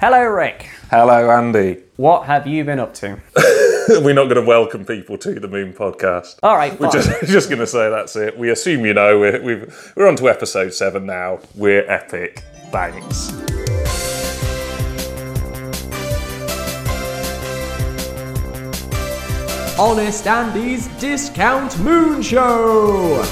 Hello, Rick. Hello, Andy. What have you been up to? We're not going to welcome people to the Moon podcast. All right, We're fine. just, just going to say that's it. We assume you know. We're, we've, we're on to episode seven now. We're epic. Thanks. Honest Andy's Discount Moon Show.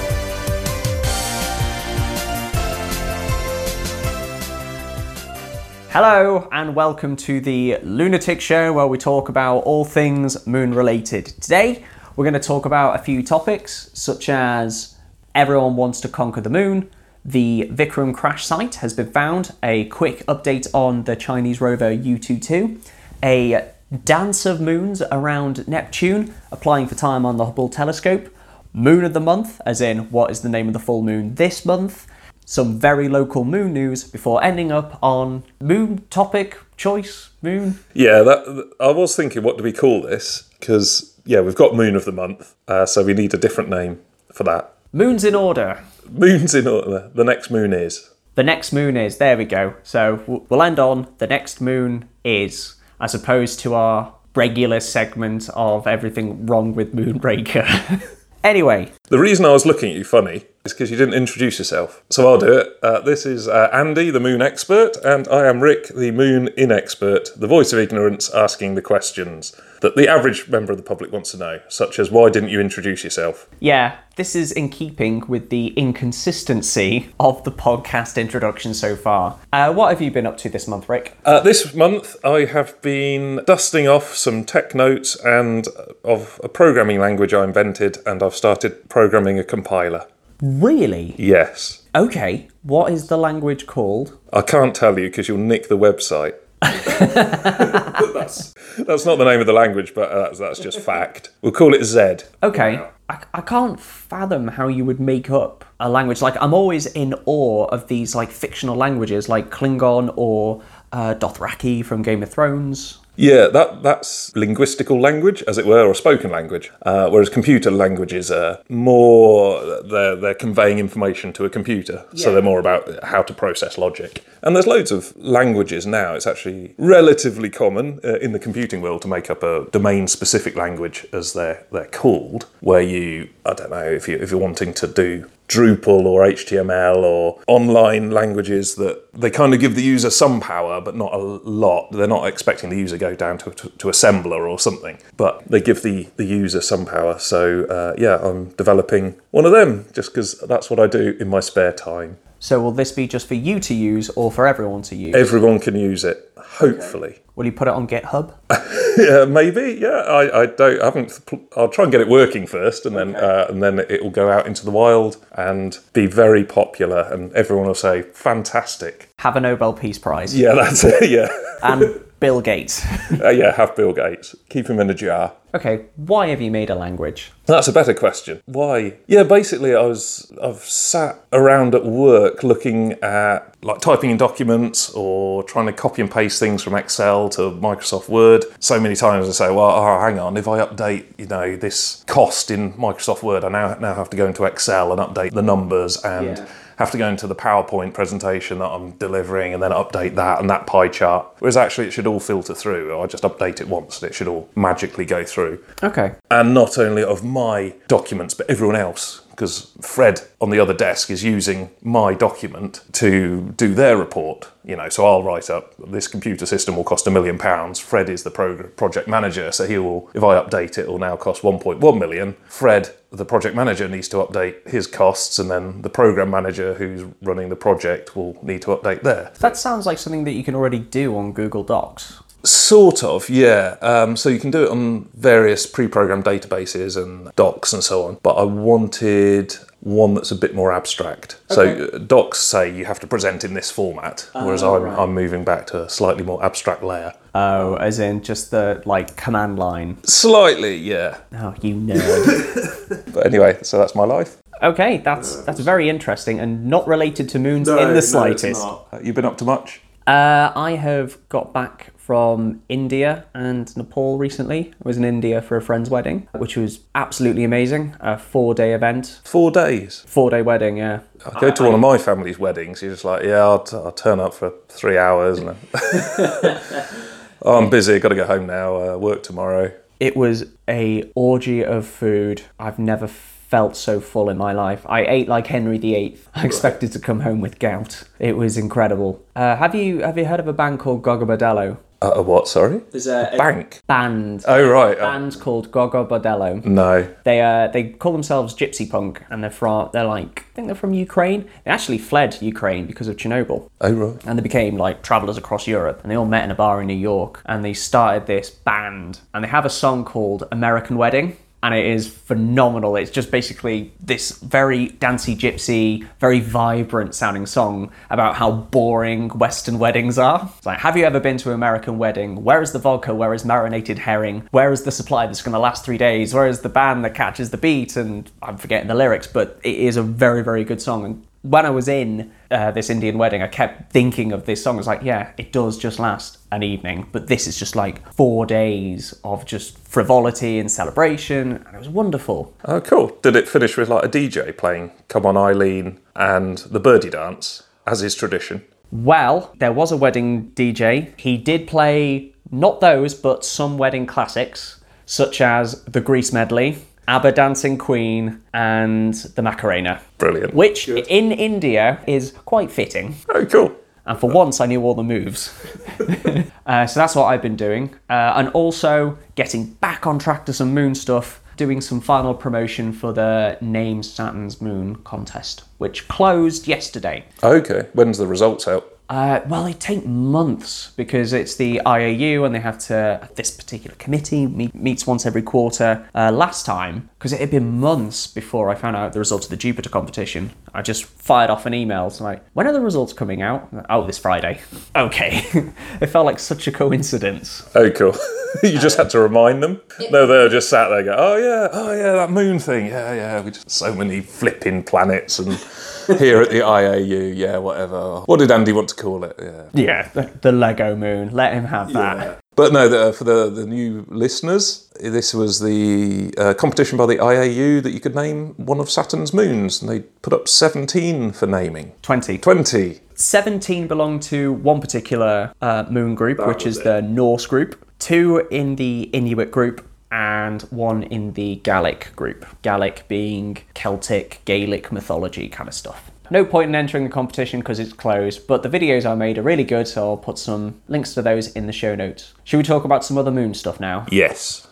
Hello, and welcome to the Lunatic Show where we talk about all things moon related. Today, we're going to talk about a few topics such as everyone wants to conquer the moon, the Vikram crash site has been found, a quick update on the Chinese rover Yutu-2, a dance of moons around Neptune, applying for time on the Hubble telescope, moon of the month, as in what is the name of the full moon this month, some very local moon news before ending up on moon topic choice moon. Yeah, that, I was thinking, what do we call this? Because, yeah, we've got Moon of the Month, uh, so we need a different name for that. Moons in order. Moon's in order. The next moon is. The next moon is. There we go. So we'll end on the next moon is, as opposed to our regular segment of everything wrong with Moonraker. anyway, The reason I was looking at you funny is because you didn't introduce yourself. So I'll do it. Uh, this is uh, Andy, the moon expert, and I am Rick, the moon inexpert, the voice of ignorance asking the questions that the average member of the public wants to know, such as why didn't you introduce yourself? yeah, this is in keeping with the inconsistency of the podcast introduction so far. Uh, what have you been up to this month, Rick? Uh, this month I have been dusting off some tech notes and uh, of a programming language I invented, and I've started programming a compiler. Really? Yes. Okay, what is the language called? I can't tell you because you'll nick the website. that's, that's not the name of the language, but uh, that's, that's just fact. We'll call it Z. Okay. I, I can't fathom how you would make up a language. Like, I'm always in awe of these, like, fictional languages like Klingon or uh, Dothraki from Game of Thrones. Yeah, that that's linguistical language, as it were, or spoken language. Uh, whereas computer languages are more they're they're conveying information to a computer, so they're more about how to process logic. And there's loads of languages now. It's actually relatively common uh, in the computing world to make up a domain-specific language, as they're they're called, where you I don't know if you if you're wanting to do Drupal or HTML or online languages that they kind of give the user some power, but not a lot. They're not expecting the user to go down to, to, to assembler or something, but they give the, the user some power. So, uh, yeah, I'm developing one of them just because that's what I do in my spare time. So, will this be just for you to use or for everyone to use? Everyone can use it, hopefully. Will you put it on GitHub? Yeah, maybe. Yeah, I, I don't. I haven't. I'll try and get it working first, and then uh, and then it will go out into the wild and be very popular, and everyone will say, "Fantastic." Have a Nobel Peace Prize. Yeah, that's it. Yeah, And Bill Gates. uh, yeah. Have Bill Gates. Keep him in a jar. okay, why have you made a language? That's a better question. Why? Yeah, basically, I was I've sat around at work looking at like typing in documents or trying to copy and paste things from Excel to Microsoft Word. So many times I say, well, oh, hang on, if I update, you know, this cost in Microsoft Word, I now now have to go into Excel and update the numbers and. Yeah. Have to go into the PowerPoint presentation that I'm delivering and then update that and that pie chart. Whereas actually, it should all filter through. I just update it once and it should all magically go through Okay. and not only of my documents but everyone else because Fred on the other desk is using my document to do their report you know so I'll write up this computer system will cost a million pounds. Fred is the prog- project manager so he will if I update it will now cost 1.1 million. Fred the project manager needs to update his costs and then the program manager who's running the project will need to update their That sounds like something that you can already do on Google Docs. Sort of, yeah. Um, so you can do it on various pre-programmed databases and docs and so on. But I wanted one that's a bit more abstract. So uh, docs say you have to present in this format, whereas I'm, I'm moving back to a slightly more abstract layer. Oh, as in just the like command line. Slightly, yeah. Oh, you nerd. But anyway, so that's my life. okay, that's that's very interesting and not related to moons in the slightest. Uh, you been up to much? Uh, I have got back from India and Nepal recently. I was in India for a friend's wedding, which was absolutely amazing. A four day event, Four days. four day wedding, yeah. I go to one of my family's weddings. You're just like, yeah, I'll, t- I'll turn up for three hours. And oh, I'm busy. Got to go home now. Uh, work tomorrow. It was a orgy of food. I've never felt so full in my life. I ate like Henry VIII. I expected to come home with gout. It was incredible. Uh, have you have you heard of a band called Gogol Bordello? Uh, a what? Sorry. There's a, Bank. band. Oh right. Band called Gogol Bordello. no. They uh they call themselves Gypsy Punk, and they're from they're like I think they're from Ukraine. They actually fled Ukraine because of Chernobyl, Oh right. and they became like travelers across Europe. And they all met in a bar in New York, and they started this band. And they have a song called American Wedding. And it is phenomenal. It's just basically this very dancey gypsy, very vibrant sounding song about how boring Western weddings are. It's like, have you ever been to an American wedding? Where is the vodka? Where is marinated herring? Where is the supply that's going to last three days? Where is the band that catches the beat? And I'm forgetting the lyrics, but it is a very, very good song. And when I was in uh, this Indian wedding, I kept thinking of this song. I was like, yeah, it does just last an evening, but this is just like four days of just frivolity and celebration, and it was wonderful. Oh cool. Did it finish with like a DJ playing "Come On Eileen" and the Birdie Dance, as is tradition? Well, there was a wedding DJ. He did play not those, but some wedding classics, such as the Grease Medley, ABBA Dancing Queen, and the Macarena, Brilliant. which in India is quite fitting. Very cool. And for once, I knew all the moves. uh, so that's what I've been doing. Uh, and also getting back on track to some moon stuff, doing some final promotion for the Name Saturn's Moon contest, which closed yesterday. Okay. When's the results out? Uh, well, they take months because it's the IAU and they have to. This particular committee meet, meets once every quarter. Uh, last time, because it had been months before I found out the results of the Jupiter competition, I just fired off an email. So like, when are the results coming out? Oh, this Friday. Okay. it felt like such a coincidence. Oh cool. you just had to remind them. No, they were just sat there, go, oh yeah, oh yeah, that moon thing. Yeah, yeah. We just so many flipping planets and here at the IAU, yeah, whatever. What did Andy want to call it? Yeah. Yeah, the, the Lego moon. Let him have that. But no, the, for the, the new listeners, this was the uh, competition by the IAU that you could name one of Saturn's moons, and they put up 17 for naming. 20. 20. 17 belong to one particular uh, moon group, which was is the Norse group, two in the Inuit group, and one in the Gallic group. Gallic being Celtic, Gaelic mythology kind of stuff. No point in entering the competition because it's closed, but the videos I made are really good, so I'll put some links to those in the show notes. Should we talk about some other moon stuff now? Yes.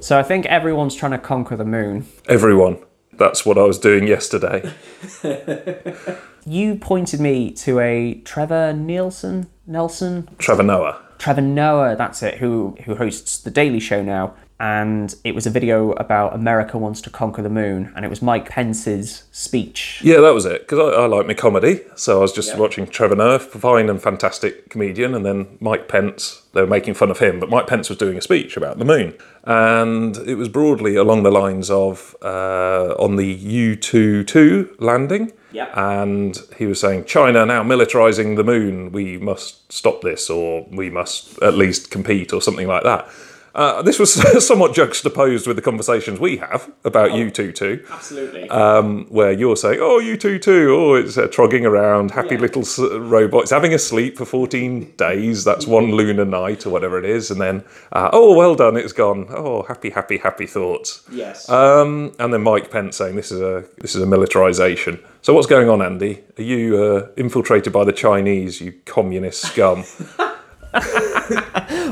So I think everyone's trying to conquer the moon. Everyone. That's what I was doing yesterday. You pointed me to a Trevor Nielsen, Nelson, Trevor Noah. Trevor Noah, that's it, who who hosts the Daily Show now, and it was a video about America wants to conquer the moon, and it was Mike Pence's speech. Yeah, that was it. Because I, I like my comedy, so I was just watching Trevor Noah, fine and fantastic comedian, and then Mike Pence. They were making fun of him, but Mike Pence was doing a speech about the moon, and it was broadly along the lines of uh, on the Yutu-2 landing. Yep. And he was saying, China now militarizing the moon. We must stop this, or we must at least compete, or something like that. Uh, this was somewhat juxtaposed with the conversations we have about Yutu-2 Absolutely. um, where you're saying, "Oh, you two too. Oh, it's uh, trogging around, happy little s- robot. It's having a sleep for 14 days. That's one lunar night or whatever it is." And then, uh, "Oh, well done. It's gone. Oh, happy, happy, happy thoughts." yes. Um, and then Mike Pence saying, "This is a this is a militarization." So what's going on, Andy? Are you uh, infiltrated by the Chinese? You communist scum.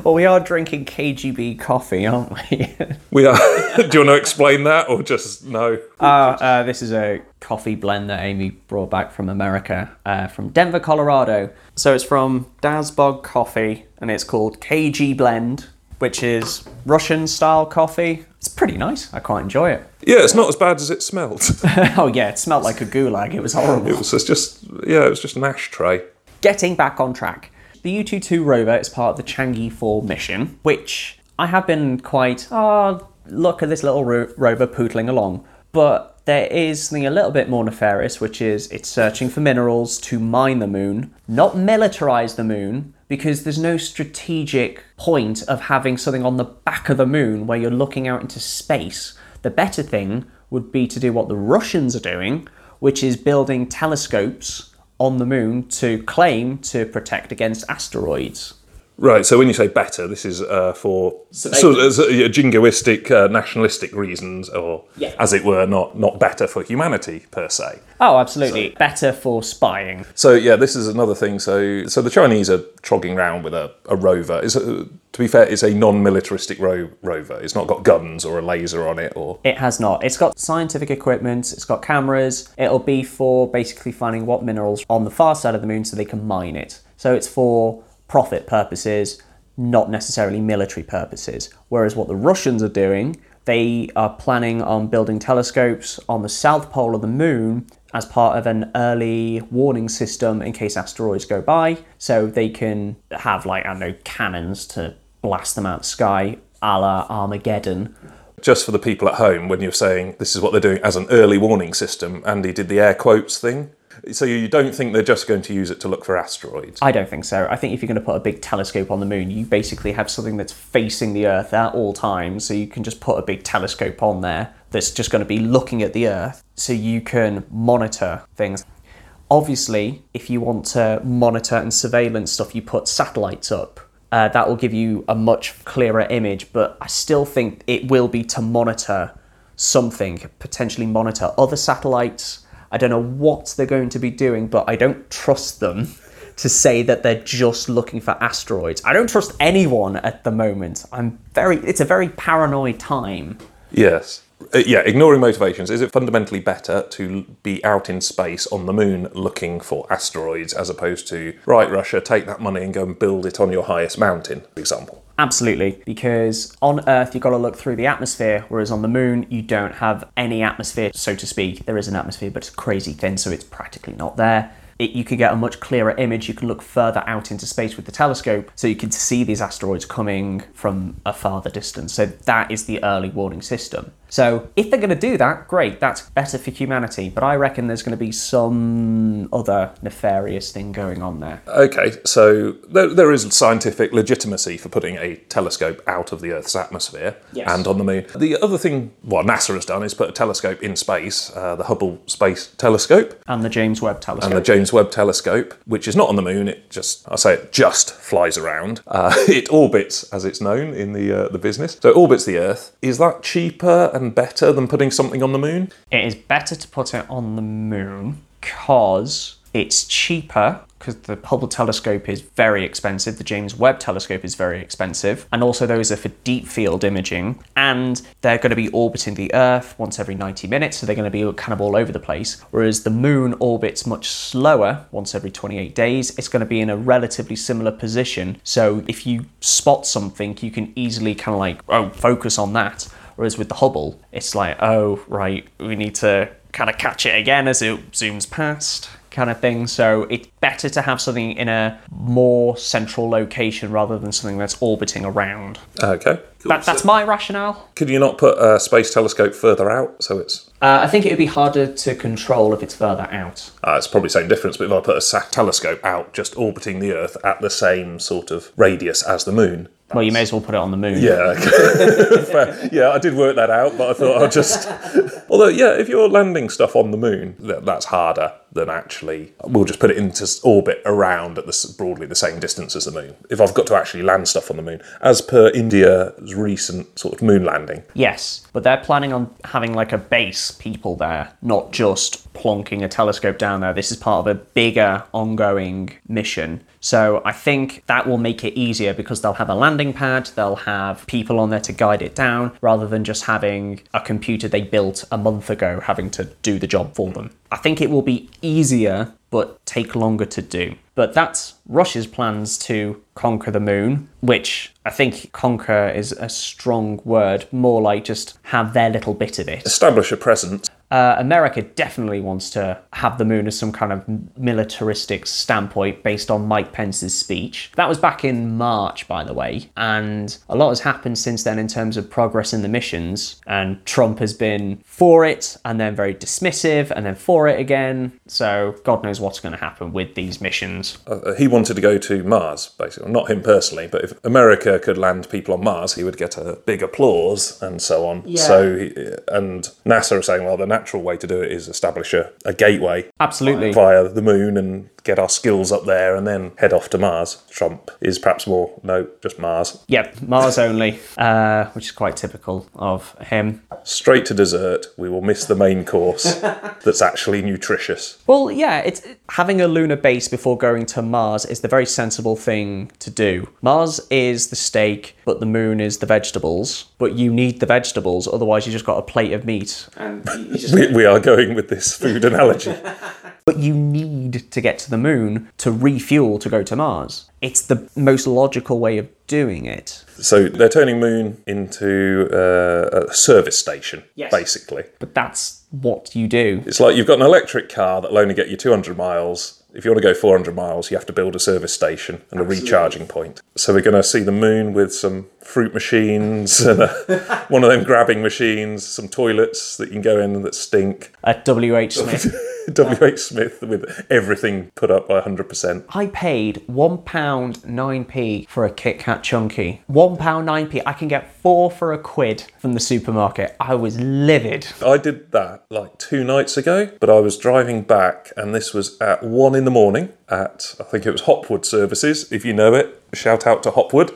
well, we are drinking KGB coffee, aren't we? we are. Do you want to explain that, or just no? uh, uh, this is a coffee blend that Amy brought back from America, uh, from Denver, Colorado. So it's from Dazbog Coffee, and it's called KG Blend, which is Russian style coffee. It's pretty nice. I quite enjoy it. Yeah, it's not as bad as it smelled. oh yeah, it smelled like a gulag. It was horrible. it was just- just yeah, it was just an ashtray. Getting back on track. The Yutu-2 rover is part of the Chang'e 4 mission, which I have been quite, oh, look at this little ro- rover pootling along. But There is something a little bit more nefarious, which is it's searching for minerals to mine the moon, not militarize the moon, because there's no strategic point of having something on the back of the moon where you're looking out into space. The better thing would be to do what the Russians are doing, which is building telescopes on the moon to claim to protect against asteroids. Right. So when you say better, this is uh, for Surveillance. sort of uh, jingoistic, uh, nationalistic reasons, or Yeah. as it were, not not better for humanity per se. Oh, absolutely. Better for spying. So yeah, this is another thing. So so the Chinese are trogging around with a, a rover. Is to be fair, it's a non-militaristic ro- rover. It's not got guns or a laser on it, or It has not. It's got scientific equipment, it's got cameras. It'll be for basically finding what minerals on the far side of the moon so they can mine it. So it's for profit purposes, not necessarily military purposes. Whereas what the Russians are doing, they are planning on building telescopes on the south pole of the moon as part of an early warning system in case asteroids go by. So they can have, like, I don't know, cannons to blast them out the sky, a la Armageddon. just for the people at home, when you're saying this is what they're doing as an early warning system, Andy did the air quotes thing. So you don't think they're just going to use it to look for asteroids? I don't think so. I think if you're going to put a big telescope on the moon, you basically have something that's facing the Earth at all times. So you can just put a big telescope on there that's just going to be looking at the Earth so you can monitor things. Obviously, if you want to monitor and surveillance stuff, you put satellites up. Uh, that will give you a much clearer image, but I still think it will be to monitor something, potentially monitor other satellites. I don't know what they're going to be doing, but I don't trust them to say that they're just looking for asteroids. I don't trust anyone at the moment. I'm very it's a very paranoid time. Yes. Uh, yeah, ignoring motivations, is it fundamentally better to be out in space on the moon looking for asteroids as opposed to, right, Russia, take that money and go and build it on your highest mountain, for example? Absolutely, because on Earth you've got to look through the atmosphere, whereas on the moon you don't have any atmosphere, so to speak. There is an atmosphere, but it's crazy thin, so it's practically not there. It, you could get a much clearer image. You can look further out into space with the telescope, so you can see these asteroids coming from a farther distance. So that is the early warning system. So if they're going to do that, great, that's better for humanity. But I reckon there's going to be some other nefarious thing going on there. Okay, so there, there is scientific legitimacy for putting a telescope out of the Earth's atmosphere Yes. and on the moon. The other thing, what NASA has done is put a telescope in space, uh, the Hubble Space Telescope And the James Webb Telescope. and the James Webb Telescope, which is not on the moon. It just, I say it just flies around. Uh, it orbits, as it's known in the uh, the business. So it orbits the Earth. Is that cheaper and better than putting something on the moon? It is better to put it on the moon because it's cheaper because the Hubble telescope is very expensive, the James Webb telescope is very expensive, and also those are for deep field imaging, and they're going to be orbiting the Earth once every 90 minutes, so they're going to be kind of all over the place. Whereas the moon orbits much slower, once every 28 days. It's going to be in a relatively similar position, so if you spot something, you can easily kind of like, oh, focus on that. Whereas with the Hubble, it's like, oh, right, we need to kind of catch it again as it zooms past, kind of thing. So it's better to have something in a more central location rather than something that's orbiting around. Okay. Cool. That, that's my rationale. Could you not put a space telescope further out so it's Uh, I think it would be harder to control if it's further out. Uh, it's probably the same difference, but if I put a telescope out just orbiting the Earth at the same sort of radius as the Moon. Well, you may as well put it on the moon. Yeah, yeah, I did work that out, but I thought I'll just. Although, yeah, if you're landing stuff on the Moon, that, that's harder than actually. We'll just put it into orbit around at the broadly the same distance as the Moon. If I've got to actually land stuff on the Moon, as per India's recent sort of moon landing. Yes, but they're planning on having like a base people there, not just plonking a telescope down there. This is part of a bigger ongoing mission. So I think that will make it easier because they'll have a landing pad, they'll have people on there to guide it down, rather than just having a computer they built a month ago having to do the job for them. I think it will be easier but take longer to do. But that's Russia's plans to conquer the moon, which I think conquer is a strong word, more like just have their little bit of it. Establish a presence. Uh, America definitely wants to have the moon as some kind of militaristic standpoint based on Mike Pence's speech. That was back in March, by the way, and a lot has happened since then in terms of progress in the missions. And Trump has been for it, and then very dismissive, and then for it again. So God knows what's going to happen with these missions. Uh, he wanted to go to Mars, basically. Not him personally, but if America could land people on Mars, he would get a big applause and so on. Yeah. So, he, and NASA are saying, well, the natural way to do it is establish a, a gateway Absolutely. via the moon and get our skills up there and then head off to Mars. Trump is perhaps more, no, just Mars. Yep, Mars only, uh, which is quite typical of him. Straight to dessert, we will miss the main course that's actually nutritious. Well, yeah, it's having a lunar base before going to Mars is the very sensible thing to do. Mars is the steak, but the moon is the vegetables. But you need the vegetables, otherwise you just got a plate of meat. And you just We, we are going with this food analogy. but you need to get to the moon to refuel to go to Mars. It's the most logical way of doing it. So they're turning Moon into uh, a service station, Yes. basically. But that's what you do. It's like you've got an electric car that'll only get you 200 miles. If you want to go 400 miles, you have to build a service station and a recharging point. So we're going to see the moon with some fruit machines and a, one of them grabbing machines, some toilets that you can go in that stink. At WH Smith, WH Smith with everything put up by 100%. I paid one pound nine p for a Kit Kat chunky. One pound nine p. I can get four for a quid from the supermarket. I was livid. I did that like two nights ago, but I was driving back and this was at one in the morning at, I think it was Hopwood Services, if you know it. Shout out to Hopwood.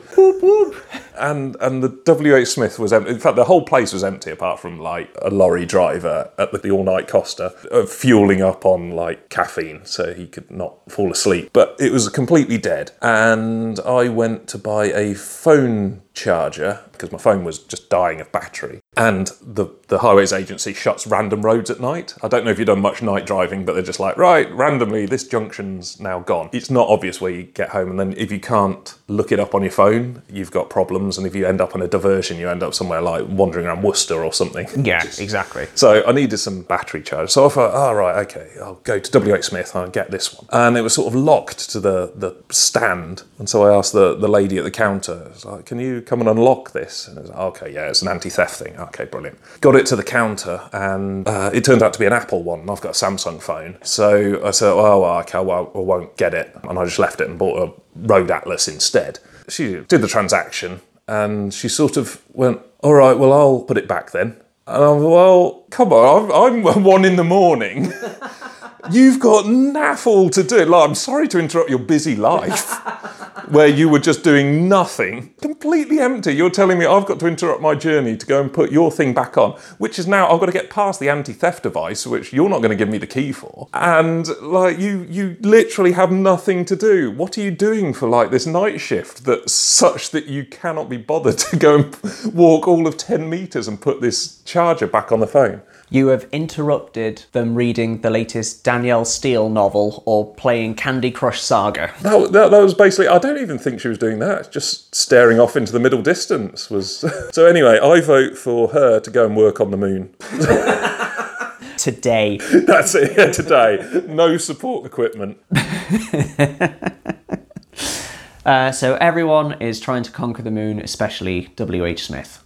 And and the WH Smith was empty. In fact, the whole place was empty apart from like a lorry driver at the, the all night Costa uh, fueling up on like caffeine so he could not fall asleep. But it was completely dead. And I went to buy a phone charger because my phone was just dying of battery. And the, the highways agency shuts random roads at night. I don't know if you've done much night driving, but they're just like, right, randomly, this junction's now gone. It's not obvious where you get home. And then if you can't look it up on your phone, you've got problems. And if you end up on a diversion, you end up somewhere like wandering around Worcester or something. Yeah, exactly. So I needed some battery charge. So I thought, oh, right, okay, I'll go to WH Smith and I'll get this one. And it was sort of locked to the, the stand. And so I asked the, the lady at the counter, like, can you come and unlock this? And it was okay, yeah, it's an anti theft thing. Okay, brilliant. Got it to the counter and uh, it turned out to be an Apple one. I've got a Samsung phone. So I said, oh, well, okay, well, I won't get it. And I just left it and bought a Road Atlas instead. She did the transaction and she sort of went, all right, well, I'll put it back then. And I'm well, come on, I'm, I'm one in the morning. You've got naffle to do. Like, I'm sorry to interrupt your busy life where you were just doing nothing, completely empty. You're telling me I've got to interrupt my journey to go and put your thing back on, which is now I've got to get past the anti-theft device, which you're not going to give me the key for. And like you, you literally have nothing to do. What are you doing for like this night shift that's such that you cannot be bothered to go and walk all of 10 meters and put this charger back on the phone? You have interrupted them reading the latest Danielle Steel novel or playing Candy Crush Saga. That, that, that was basically, I don't even think she was doing that. Just staring off into the middle distance was. so, anyway, I vote for her to go and work on the moon. Today. That's it yeah, today. No support equipment. Uh, so everyone is trying to conquer the moon, especially W.H. Smith.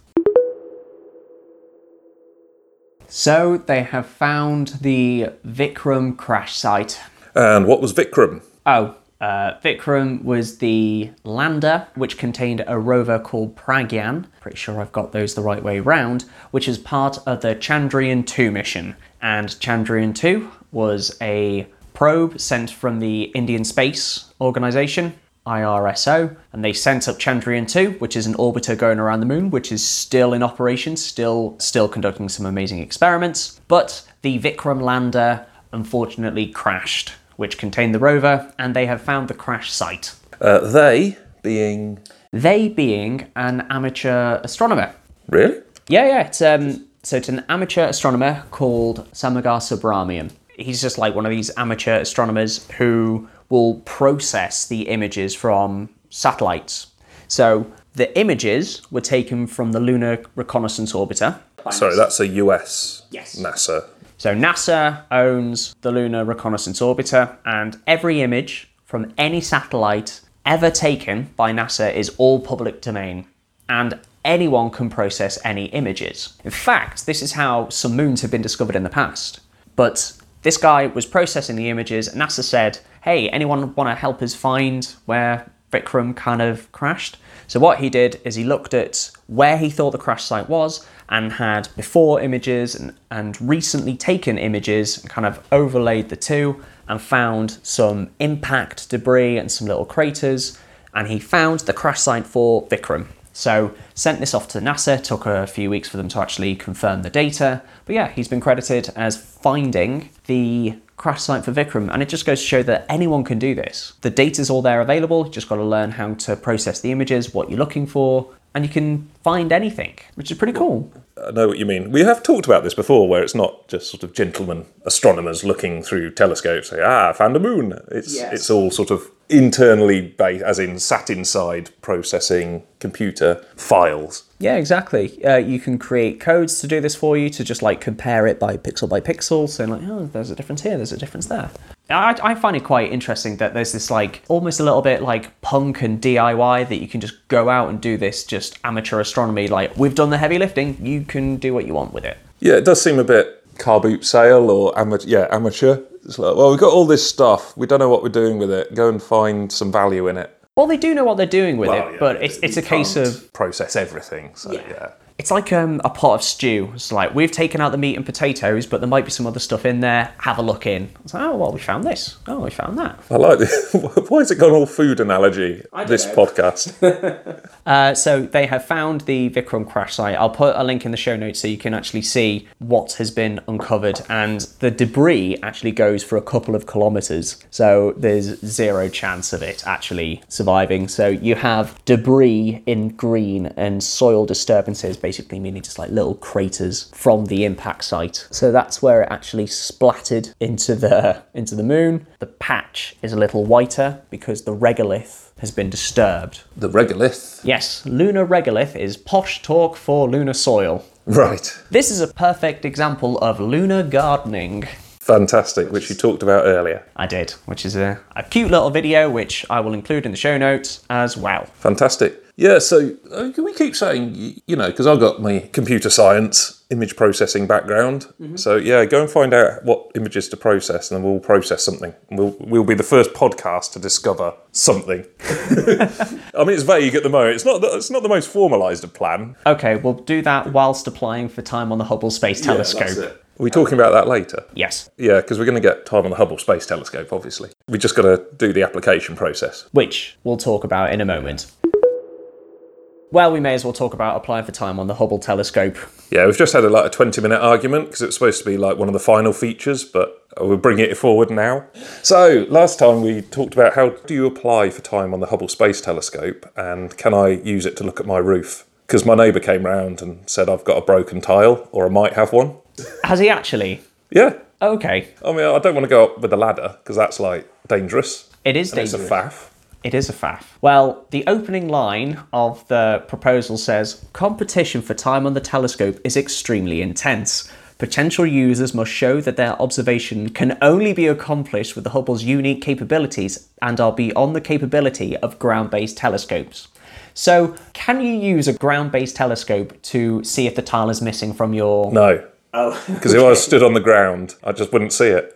So they have found the Vikram crash site. And what was Vikram? Oh, uh, Vikram was the lander which contained a rover called Pragyan. Pretty sure I've got those the right way round, which is part of the Chandrayaan 2 mission. And Chandrayaan 2 was a probe sent from the Indian Space Organization, IRSO, and they sent up Chandrayaan 2, which is an orbiter going around the moon, which is still in operation, still still conducting some amazing experiments. But the Vikram lander unfortunately crashed, which contained the rover, and they have found the crash site. Uh, they being. They being an amateur astronomer. Really? Yeah, yeah. It's um, so it's an amateur astronomer called Shanmuga Subramanian. He's just like one of these amateur astronomers who will process the images from satellites. So the images were taken from the Lunar Reconnaissance Orbiter. Sorry, that's a US Yes. NASA So NASA owns the Lunar Reconnaissance Orbiter, and every image from any satellite ever taken by NASA is all public domain, and anyone can process any images. In fact, this is how some moons have been discovered in the past. But this guy was processing the images. NASA said, "Hey, anyone want to help us find where Vikram kind of crashed?" So what he did is he looked at where he thought the crash site was and had before images and, and recently taken images and kind of overlaid the two and found some impact debris and some little craters. And he found the crash site for Vikram. So sent this off to NASA, took a few weeks for them to actually confirm the data. But yeah, he's been credited as finding the crash site for Vikram, and it just goes to show that anyone can do this. The data's all there available, you just got to learn how to process the images, what you're looking for, and you can find anything, which is pretty cool. I know what you mean. We have talked about this before, where it's not just sort of gentlemen astronomers looking through telescopes, say, "Ah, I found a moon." It's Yes. it's all sort of internally based, as in sat inside processing computer files. Yeah, exactly. Uh, you can create codes to do this for you to just like compare it by pixel by pixel. saying like, oh, there's a difference here, there's a difference there. I, I find it quite interesting that there's this like almost a little bit like punk and DIY that you can just go out and do this just amateur astronomy. Like we've done the heavy lifting, you can do what you want with it. Yeah, it does seem a bit car boot sale or amateur. Yeah, amateur. It's like, well, we've got all this stuff. We don't know what we're doing with it. Go and find some value in it. Well, they do know what they're doing with Well, it, yeah, but it's it's a case of process everything. So yeah. It's like um, a pot of stew. It's like we've taken out the meat and potatoes, but there might be some other stuff in there. Have a look in. It's like, oh well, we found this. Oh, we found that. I like this. Why has it gone all food analogy? This know. podcast. Uh, so they have found the Vikram crash site. I'll put a link in the show notes so you can actually see what has been uncovered. And the debris actually goes for a couple of kilometers. So there's zero chance of it actually surviving. So you have debris in green and soil disturbances, basically meaning just like little craters from the impact site. So that's where it actually splattered into the into the moon. The patch is a little whiter because the regolith has been disturbed. the regolith. Yes, lunar regolith is posh talk for lunar soil. Right. This is a perfect example of lunar gardening. Fantastic, which you talked about earlier. I did, which is a, a cute little video which I will include in the show notes as well. Fantastic. Yeah, so uh, we keep saying, you know, because I've got my computer science image processing background. So yeah, go and find out what images to process, and then we'll process something. We'll we'll be the first podcast to discover something. I mean, it's vague at the moment. It's not the, it's not the most formalised of plan. Okay, we'll do that whilst applying for time on the Hubble Space Telescope. Are we talking about that later? Yes, Yeah, because we're going to get time on the Hubble Space Telescope, obviously. We just got to do the application process. which we'll talk about in a moment. Well, we may as well talk about applying for time on the Hubble telescope. Yeah, we've just had a, like a 20 minute argument because it's supposed to be like one of the final features, but we'll bring it forward now. So, last time we talked about how do you apply for time on the Hubble Space Telescope and can I use it to look at my roof? Because my neighbour came round and said I've got a broken tile or I might have one. Has he actually? Yeah, Okay, I mean, I don't want to go up with a ladder because that's like dangerous. it is And it's a faff. It is a faff. Well, the opening line of the proposal says competition for time on the telescope is extremely intense. Potential users must show that their observation can only be accomplished with the Hubble's unique capabilities and are beyond the capability of ground based telescopes. So, can you use a ground based telescope to see if the tile is missing from your. No, Oh. because if I was stood on the ground, I just wouldn't see it.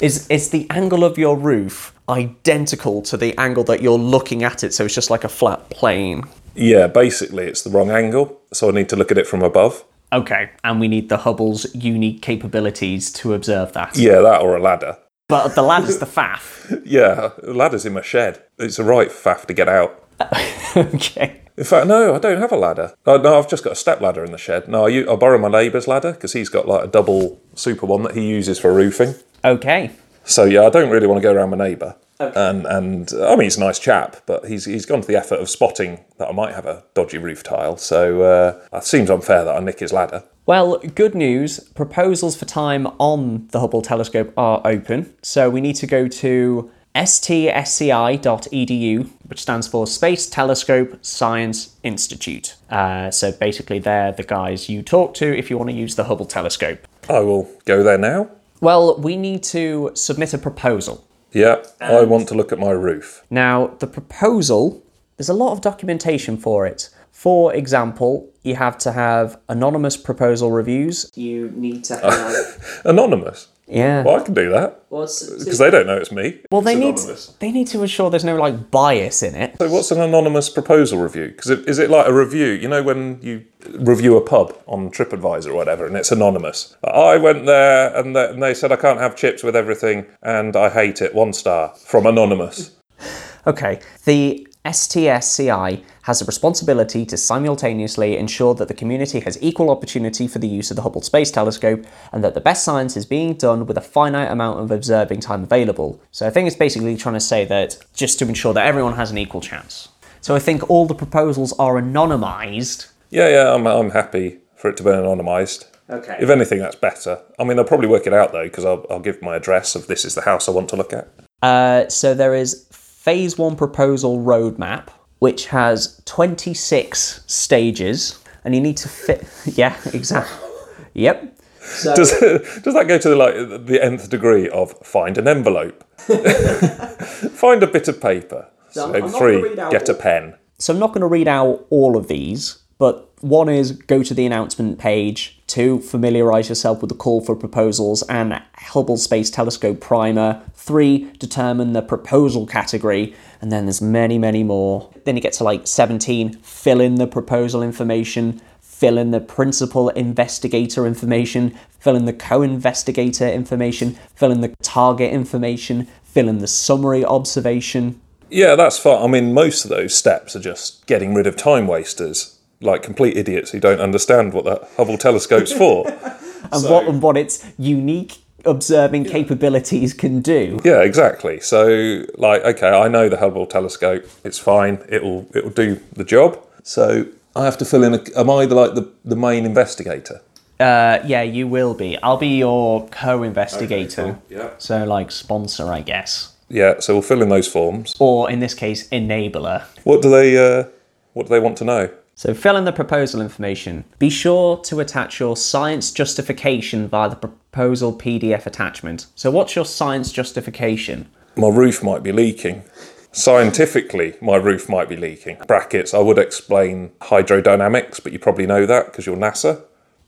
Is, is the angle of your roof identical to the angle that you're looking at it? So it's just like a flat plane. Yeah, basically, it's the wrong angle, so I need to look at it from above. Okay, and we need the Hubble's unique capabilities to observe that. Yeah, that or a ladder. But the ladder's the faff. Yeah, a ladder's in my shed. It's a right faff to get out. okay. In fact, no, I don't have a ladder. No, I've just got a step ladder in the shed. No, I borrow my neighbour's ladder because he's got like a double super one that he uses for roofing. Okay. So yeah, I don't really want to go around my neighbour. And and I mean, he's a nice chap, but he's he's gone to the effort of spotting that I might have a dodgy roof tile. So uh, it seems unfair that I nick his ladder. Well, good news. Proposals for time on the Hubble telescope are open. So we need to go to stsci.edu, which stands for Space Telescope Science Institute. Uh, so basically, they're the guys you talk to if you want to use the Hubble telescope. I will go there now. Well, we need to submit a proposal. Yeah, I want to look at my roof. Now, the proposal, there's a lot of documentation for it. For example, you have to have anonymous proposal reviews. You need to have. Anonymous. Yeah. Well, I can do that What's, because they don't know it's me. well, they need, anonymous. they need to ensure there's no like bias in it. So, what's an anonymous proposal review? Because is it like a review? You know, when you review a pub on TripAdvisor or whatever, and it's anonymous. I went there and they, and they said I can't have chips with everything, and I hate it. One star from anonymous. Okay, the STSCI has a responsibility to simultaneously ensure that the community has equal opportunity for the use of the Hubble Space Telescope and that the best science is being done with a finite amount of observing time available. So I think it's basically trying to say that just to ensure that everyone has an equal chance. So I think all the proposals are anonymised. Yeah, yeah, I'm, I'm happy for it to be anonymised. Okay. If anything, that's better. I mean, they'll probably work it out though, because I'll, I'll give my address of this is the house I want to look at. Uh, so there is phase one proposal roadmap, which has 26 stages, and you need to fit. Yeah, exactly. Yep. So, Does does that go to the, like the nth degree of find an envelope, find a bit of paper, So I'm- so I'm not gonna three read out get a all- pen. so I'm not going to read out all of these, but one is go to the announcement page. Two, familiarize yourself with the call for proposals and Hubble Space Telescope primer. Three, determine the proposal category. And then there's many, many more. Then you get to like 17, fill in the proposal information, fill in the principal investigator information, fill in the co investigator information, fill in the target information, fill in the summary observation. Yeah, that's fine. I mean, most of those steps are just getting rid of time wasters, like complete idiots who don't understand what the Hubble telescope's for. and what and what its unique observing capabilities can do. Yeah, exactly. So, like, okay, I know the Hubble telescope. It's fine. It'll it'll do the job. So I have to fill in. A, am I the like the, the main investigator? Uh, yeah, you will be. I'll be your co-investigator. Okay, cool. Yeah. So like sponsor, I guess, Yeah. So we'll fill in those forms. or in this case, enabler. What do they uh, What do they want to know? So fill in the proposal information. Be sure to attach your science justification via the proposal PDF attachment. So what's your science justification? My roof might be leaking. Scientifically, my roof might be leaking. Brackets. I would explain hydrodynamics, but you probably know that because you're NASA.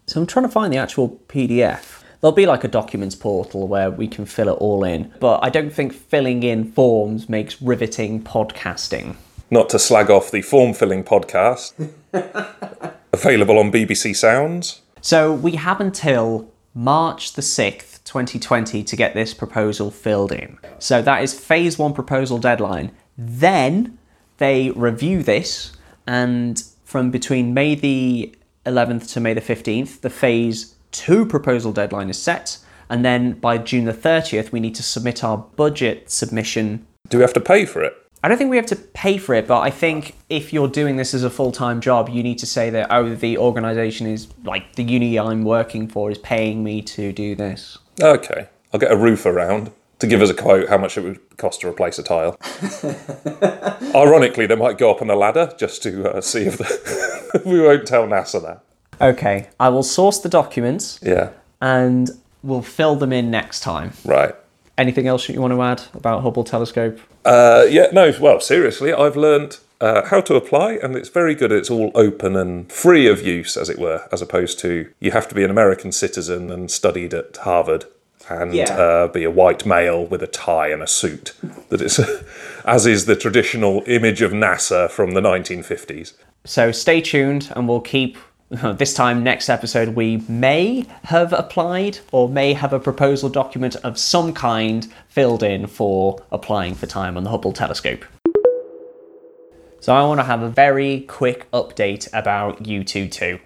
So I'm trying to find the actual PDF. There'll be like a documents portal where we can fill it all in, but I don't think filling in forms makes riveting podcasting. Not to slag off the form filling podcast. Available on BBC Sounds. So we have until March the 6th, 2020 to get this proposal filled in. So that is phase one proposal deadline. Then they review this, and from between May the 11th to May the 15th, the phase two proposal deadline is set. And then by June the 30th, we need to submit our budget submission Do we have to pay for it? I don't think we have to pay for it, but I think if you're doing this as a full time job, you need to say that, oh, the organisation is like the uni I'm working for is paying me to do this. Okay. I'll get a roof around to give us a quote how much it would cost to replace a tile. Ironically, they might go up on a ladder just to uh, see if the. we won't tell NASA that. Okay, I will source the documents Yeah. and we'll fill them in next time. Right. Anything else you want to add about Hubble telescope? Uh, yeah, no, well, seriously, I've learned uh, how to apply, and it's very good. It's all open and free of use, as it were, as opposed to you have to be an American citizen and studied at Harvard and Yeah. uh, be a white male with a tie and a suit. That is, as is the traditional image of NASA from the 1950s. So stay tuned and we'll keep. This time, next episode, we may have applied or may have a proposal document of some kind filled in for applying for time on the Hubble telescope. So, I want to have a very quick update about Yutu-2.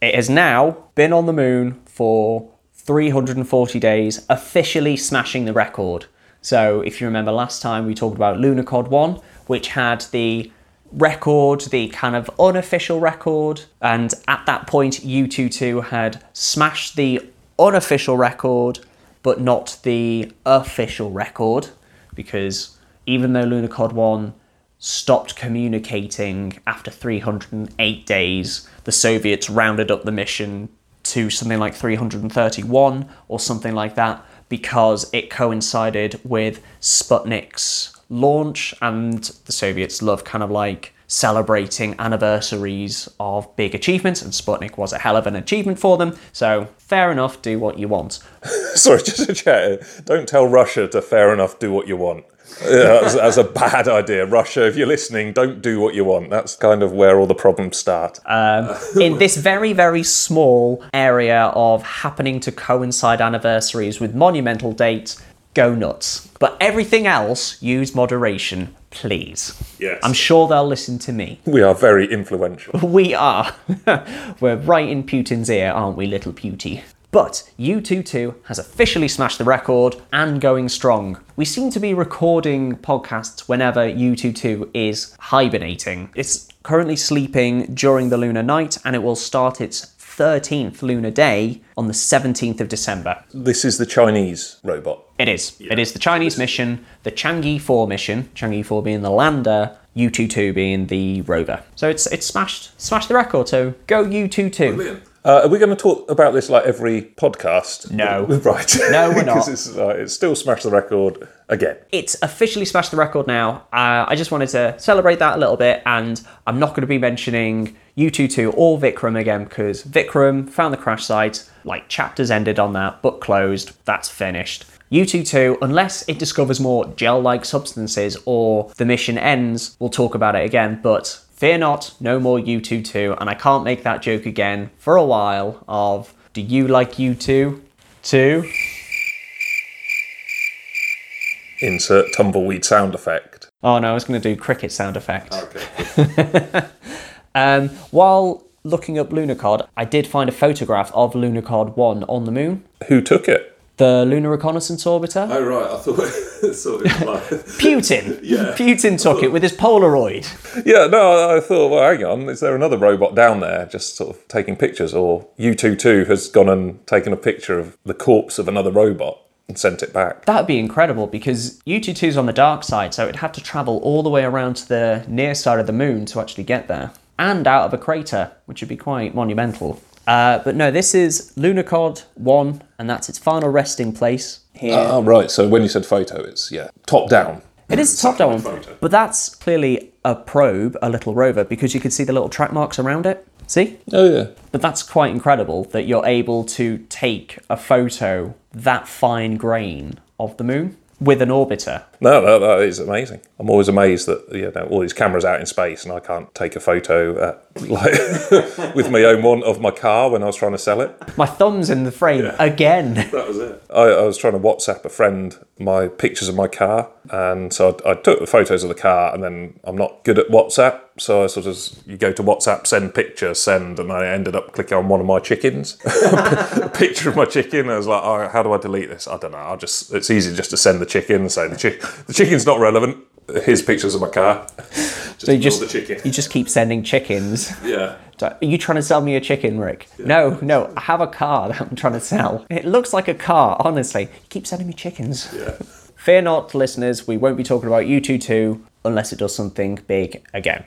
It has now been on the moon for 340 days, officially smashing the record. So, if you remember last time, we talked about Lunokhod 1, which had the record, the kind of unofficial record, and at that point, Yutu-2 had smashed the unofficial record, but not the official record, because even though Lunokhod 1 stopped communicating after 308 days, the Soviets rounded up the mission to something like 331 or something like that because it coincided with Sputnik's launch and the Soviets love kind of like celebrating anniversaries of big achievements and Sputnik was a hell of an achievement for them. So fair enough, do what you want. Sorry, just a chat. Don't tell Russia to fair enough do what you want. Yeah, that's, that's a bad idea. Russia, if you're listening, don't do what you want. That's kind of where all the problems start. Um, in this very, very small area of happening to coincide anniversaries with monumental dates, go nuts. But everything else, use moderation, please. Yes. I'm sure they'll listen to me. we are very influential. We are. We're right in Putin's ear, aren't we, little Puty? But Yutu-2 has officially smashed the record and going strong. We seem to be recording podcasts whenever Yutu-2 is hibernating. It's currently sleeping during the lunar night and it will start its 13th lunar day on the 17th of December. This is the Chinese robot. It is. It is the Chinese mission, the Chang'e 4 mission, Chang'e 4 being the lander, Yutu-2 being the rover. So it's it's smashed smashed the record. So go Yutu-2. Uh, are we going to talk about this like every podcast? No. right. No, we're Because not. It's, uh, it's still smashed the record again. It's officially smashed the record now. Uh, I just wanted to celebrate that a little bit, and I'm not going to be mentioning Yutu-2 or Vikram again because Vikram found the crash site, like chapters ended on that, book closed, that's finished. Yutu-2, unless it discovers more gel like substances or the mission ends, we'll talk about it again, but fear not, no more Yutu-2, and I can't make that joke again for a while of do you like U2? Two. Insert tumbleweed sound effect. Oh no, I was going to do cricket sound effect. Um, while looking up Lunokhod, I did find a photograph of Lunokhod 1 on the moon, Who took it? The Lunar Reconnaissance Orbiter. Oh right, I thought, thought it was like. Putin! yeah. Putin took it with his Polaroid. yeah, no, I thought, well, hang on, is there another robot down there just sort of taking pictures, or Yutu-2 has gone and taken a picture of the corpse of another robot and sent it back? That would be incredible because Yutu-2 is on the dark side, so it'd have to travel all the way around to the near side of the moon to actually get there. And out of a crater, which would be quite monumental. Uh, but no, this is Lunokhod 1, and that's its final resting place here. Oh right, so when you said photo, it's yeah, top down. It is top down, photo. but that's clearly a probe, a little rover, because you can see the little track marks around it. See? Oh yeah. But that's quite incredible that you're able to take a photo that fine grain of the moon with an orbiter. No, no, that is amazing. I'm always amazed that you know all these cameras out in space, and I can't take a photo uh, at, like with my own one of my car when I was trying to sell it. My thumb's in the frame again. That was it. I, I was trying to WhatsApp a friend my pictures of my car, and so I, I took the photos of the car, and then I'm not good at WhatsApp, so I sort of you go to WhatsApp, send picture, send, and I ended up clicking on one of my chickens, a picture of my chicken. I was like, oh, how do I delete this? I don't know. I'll just it's easy just to send the chicken and say the chick the chicken's not relevant. Here's pictures of my car. Just So you just the chicken. you just keep sending chickens. Yeah. Are you trying to sell me a chicken, Rick? No, no. I have a car that I'm trying to sell. It looks like a car, honestly. You keep sending me chickens. Yeah. Fear not, listeners. We won't be talking about Yutu-2 unless it does something big again.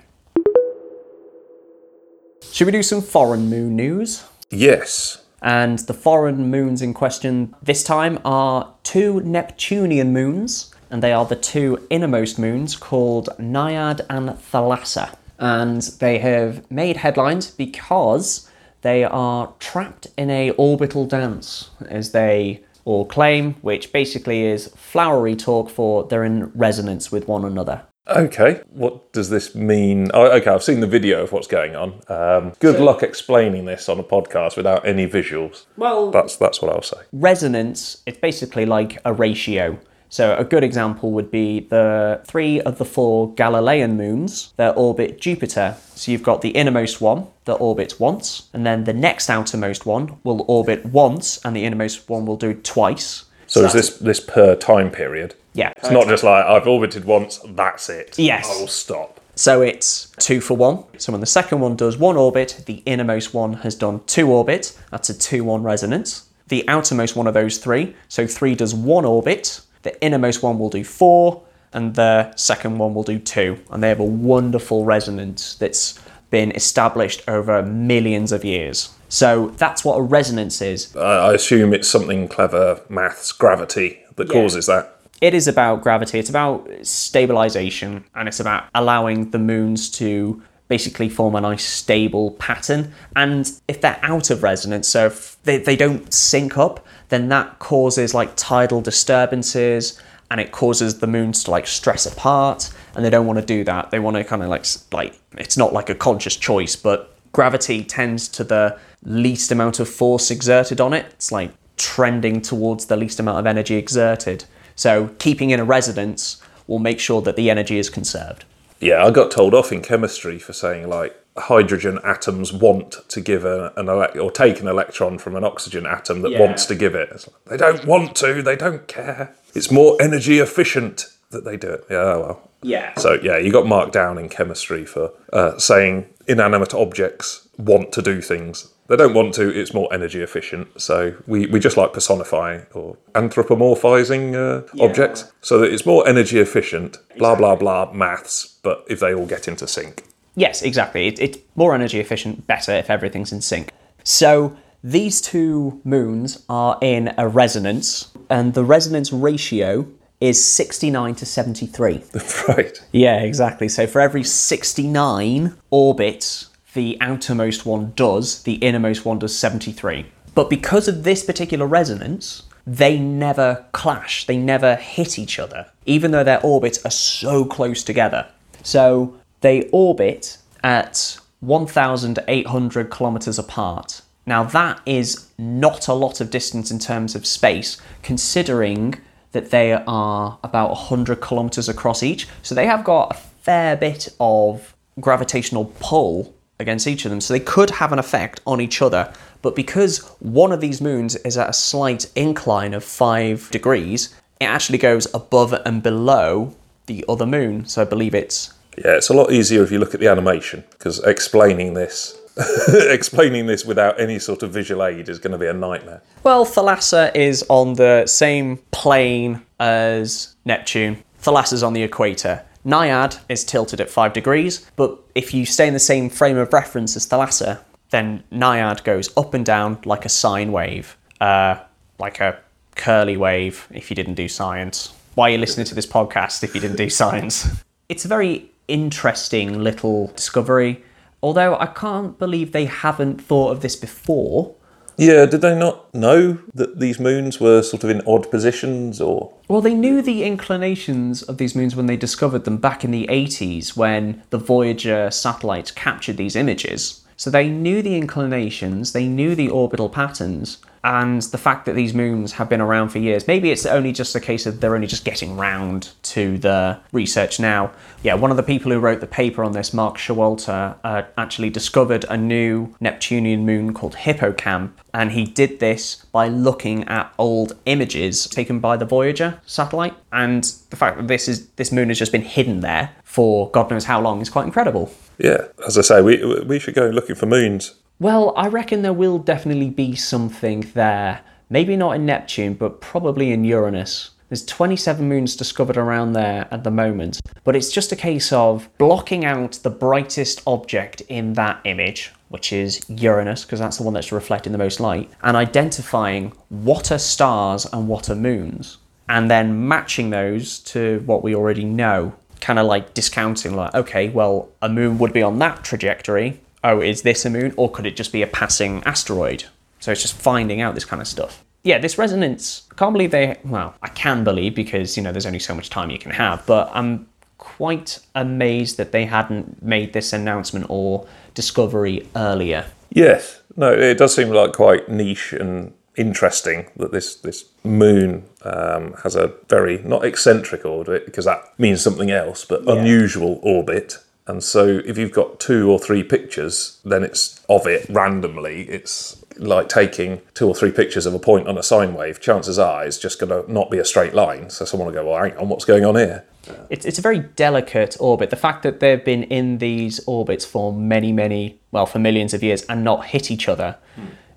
Should we do some foreign moon news? Yes. And the foreign moons in question this time are two Neptunian moons, and they are the two innermost moons called Naiad and Thalassa. And they have made headlines because they are trapped in a orbital dance, as they all claim, which basically is flowery talk for they're in resonance with one another. Okay, what does this mean? Oh, okay, I've seen the video of what's going on. Um, good luck explaining this on a podcast without any visuals. Well, That's that's what I'll say. resonance, it's basically like a ratio. So a good example would be the three of the four Galilean moons that orbit Jupiter. So you've got the innermost one that orbits once, and then the next outermost one will orbit once, and the innermost one will do it twice. So is this this per time period? Yeah. It's not just like I've orbited once, that's it. Yes. I will stop. So it's two for one. So when the second one does one orbit, the innermost one has done two orbits. That's a 2 1 resonance. The outermost one of those three, so three does one orbit. The innermost one will do four, and the second one will do two. And they have a wonderful resonance that's been established over millions of years. So that's what a resonance is. I assume it's something clever maths, gravity, that causes that. It is about gravity, it's about stabilization, and it's about allowing the moons to basically form a nice stable pattern. And if they're out of resonance, so if they, they don't sync up, then that causes like tidal disturbances and it causes the moons to like stress apart and they don't want to do that they want to kind of like like it's not like a conscious choice but gravity tends to the least amount of force exerted on it it's like trending towards the least amount of energy exerted so keeping in a resonance will make sure that the energy is conserved Yeah, I got told off in chemistry for saying like hydrogen atoms want to give a, an or take an electron from an oxygen atom that Yeah. wants to give it. Like, they don't want to. They don't care. It's more energy efficient that they do it. Yeah, oh well. yeah So yeah, you got marked down in chemistry for uh, saying inanimate objects want to do things. They don't want to. It's more energy efficient. So we, we just like personifying or anthropomorphizing uh, objects so that it's more energy efficient. Blah blah blah maths. But if they all get into sync, Yes, exactly. It, it's more energy efficient, better if everything's in sync. So these two moons are in a resonance, and the resonance ratio is 69 to 73. right? Yeah, exactly. So for every 69 orbits the outermost one does, the innermost one does 73. But because of this particular resonance, they never clash, they never hit each other, even though their orbits are so close together. So they orbit at 1,800 kilometers apart. Now, that is not a lot of distance in terms of space, considering that they are about 100 kilometers across each. So they have got a fair bit of gravitational pull against each of them. So they could have an effect on each other. But because one of these moons is at a slight incline of five degrees, it actually goes above and below the other moon. So I believe it's Yeah, it's a lot easier if you look at the animation because explaining this, explaining this without any sort of visual aid is going to be a nightmare. Well, Thalassa is on the same plane as Neptune. Thalassa's on the equator. Naiad is tilted at 5 degrees, but if you stay in the same frame of reference as Thalassa, then Naiad goes up and down like a sine wave, uh, like a curly wave if you didn't do science. Why are you listening to this podcast if you didn't do science? It's a very interesting little discovery, although I can't believe they haven't thought of this before. Yeah, did they not know that these moons were sort of in odd positions or? Well, they knew the inclinations of these moons when they discovered them back in the 80s when the Voyager satellites captured these images. So they knew the inclinations, they knew the orbital patterns, and the fact that these moons have been around for years. Maybe it's only just a case of they're only just getting round to the research now. Yeah, one of the people who wrote the paper on this, Mark Showalter, uh, actually discovered a new Neptunian moon called Hippocamp, and he did this by looking at old images taken by the Voyager satellite. And the fact that this is this moon has just been hidden there for God knows how long is quite incredible. Yeah, as I say, we we should go looking for moons. Well, I reckon there will definitely be something there. Maybe not in Neptune, but probably in Uranus. There's 27 moons discovered around there at the moment, but it's just a case of blocking out the brightest object in that image, which is Uranus, because that's the one that's reflecting the most light, and identifying what are stars and what are moons, and then matching those to what we already know. Kind of like discounting, like, okay, well, a moon would be on that trajectory, oh, is this a moon or could it just be a passing asteroid? So it's just finding out this kind of stuff. Yeah, this resonance, I can't believe they, well, I can believe because, you know, there's only so much time you can have, but I'm quite amazed that they hadn't made this announcement or discovery earlier. Yes, no, it does seem like quite niche and interesting that this this moon um, has a very not eccentric orbit because that means something else, but unusual orbit. And so, if you've got two or three pictures, then it's of it randomly. It's like taking two or three pictures of a point on a sine wave. Chances are it's just going to not be a straight line. So someone will go, "Well, hang on, what's going on here?" It's, it's a very delicate orbit. The fact that they've been in these orbits for many, many, well, for millions of years and not hit each other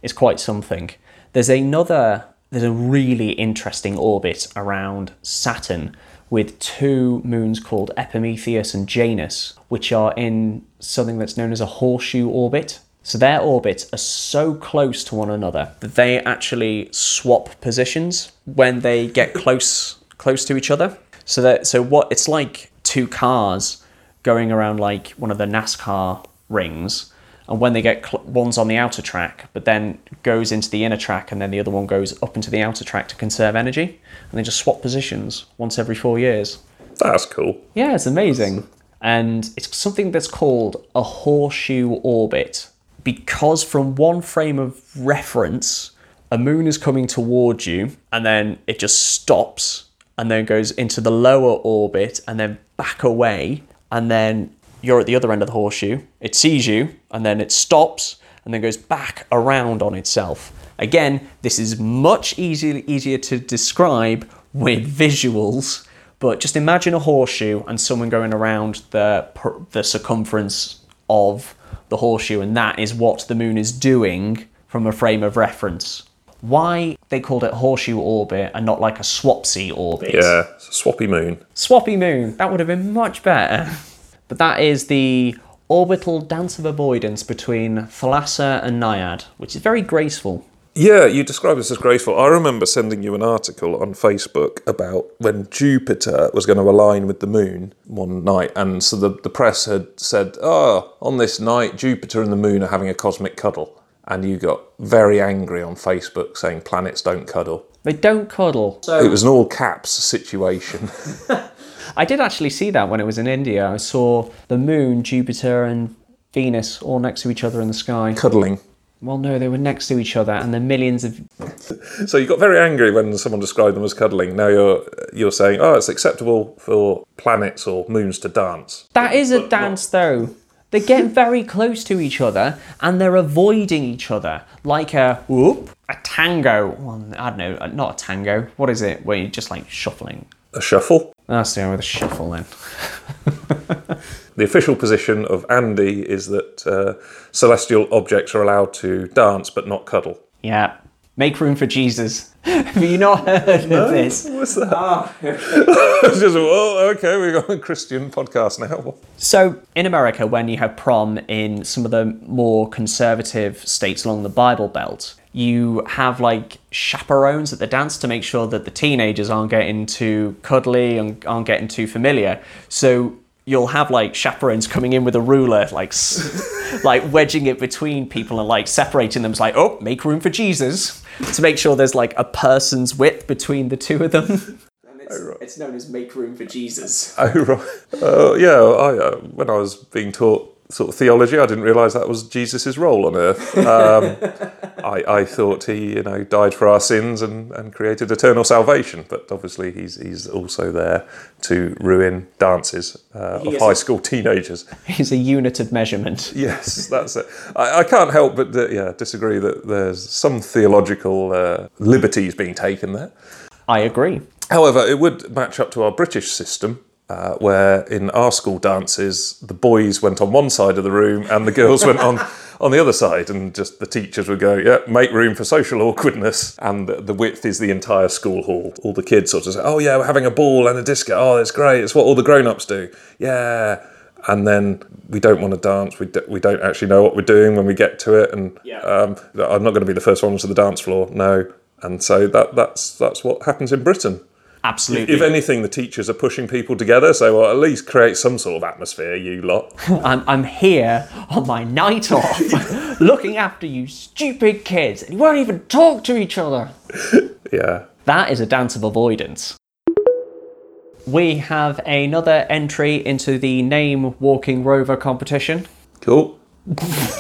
is quite something. There's another, there's a really interesting orbit around Saturn with two moons called Epimetheus and Janus, which are in something that's known as a horseshoe orbit. So their orbits are so close to one another that they actually swap positions when they get close close to each other. So that so what it's like two cars going around like one of the NASCAR rings and when they get cl- one's on the outer track but then goes into the inner track and then the other one goes up into the outer track to conserve energy and they just swap positions once every 4 years. That's cool. Yeah, it's amazing. And it's something that's called a horseshoe orbit because from one frame of reference, a moon is coming towards you and then it just stops and then goes into the lower orbit and then back away and then you're at the other end of the horseshoe. It sees you and then it stops and then goes back around on itself. Again, this is much easier easier to describe with visuals, but just imagine a horseshoe and someone going around the the circumference of the horseshoe, and that is what the moon is doing from a frame of reference. Why they called it horseshoe orbit and not like a swapsy orbit? Yeah, it's a swappy moon. Swappy moon. That would have been much better. But that is the orbital dance of avoidance between Thalassa and Naiad, which is very graceful. Yeah, you describe this as graceful. I remember sending you an article on Facebook about when Jupiter was going to align with the moon one night. And so the, the press had said, oh, on this night, Jupiter and the moon are having a cosmic cuddle. And you got very angry on Facebook saying planets don't cuddle. They don't cuddle. So... It was an all caps situation. I did actually see that when it was in India. I saw the moon, Jupiter, and Venus all next to each other in the sky. Cuddling. Well, no, they were next to each other, and the millions of. So you got very angry when someone described them as cuddling. Now you're you're saying, oh, it's acceptable for planets or moons to dance. That is a dance, though. They get very close to each other, and they're avoiding each other like a whoop, a tango. Well, I don't know, not a tango. What is it? Where you're just like shuffling. A shuffle. That's the with a shuffle then. The official position of Andy is that uh, celestial objects are allowed to dance but not cuddle. Yeah. Make room for Jesus. Have you not heard of this? What's that? It's just, oh, okay, we've got a Christian podcast now. So, in America, when you have prom in some of the more conservative states along the Bible Belt, you have like chaperones at the dance to make sure that the teenagers aren't getting too cuddly and aren't getting too familiar. So, you'll have like chaperones coming in with a ruler, like like wedging it between people and like separating them. It's like, oh, make room for Jesus to make sure there's like a person's width between the two of them. And it's, it's known as make room for Jesus. Oh, right. Uh, yeah, I, uh, when I was being taught sort of theology, I didn't realise that was Jesus' role on earth. Um, I, I thought he, you know, died for our sins and, and created eternal salvation, but obviously he's he's also there to ruin dances uh, of high a- school teenagers. He's a unit of measurement. Yes, that's it. I, I can't help but uh, yeah disagree that there's some theological uh, liberties being taken there. I agree. However, it would match up to our British system, uh, where in our school dances, the boys went on one side of the room and the girls went on on the other side, and just the teachers would go, "Yeah, make room for social awkwardness," and the, the width is the entire school hall. All the kids sort of say, "Oh yeah, we're having a ball and a disco. Oh, that's great. It's what all the grown-ups do. Yeah." And then we don't want to dance. We, d- we don't actually know what we're doing when we get to it. And Yeah. um, I'm not going to be the first one to the dance floor. No. And so that that's that's what happens in Britain. Absolutely. If anything, the teachers are pushing people together, so at least create some sort of atmosphere, you lot. I'm, I'm here on my night off looking after you stupid kids and you won't even talk to each other. Yeah. That is a dance of avoidance. We have another entry into the Name Walking Rover competition. Cool.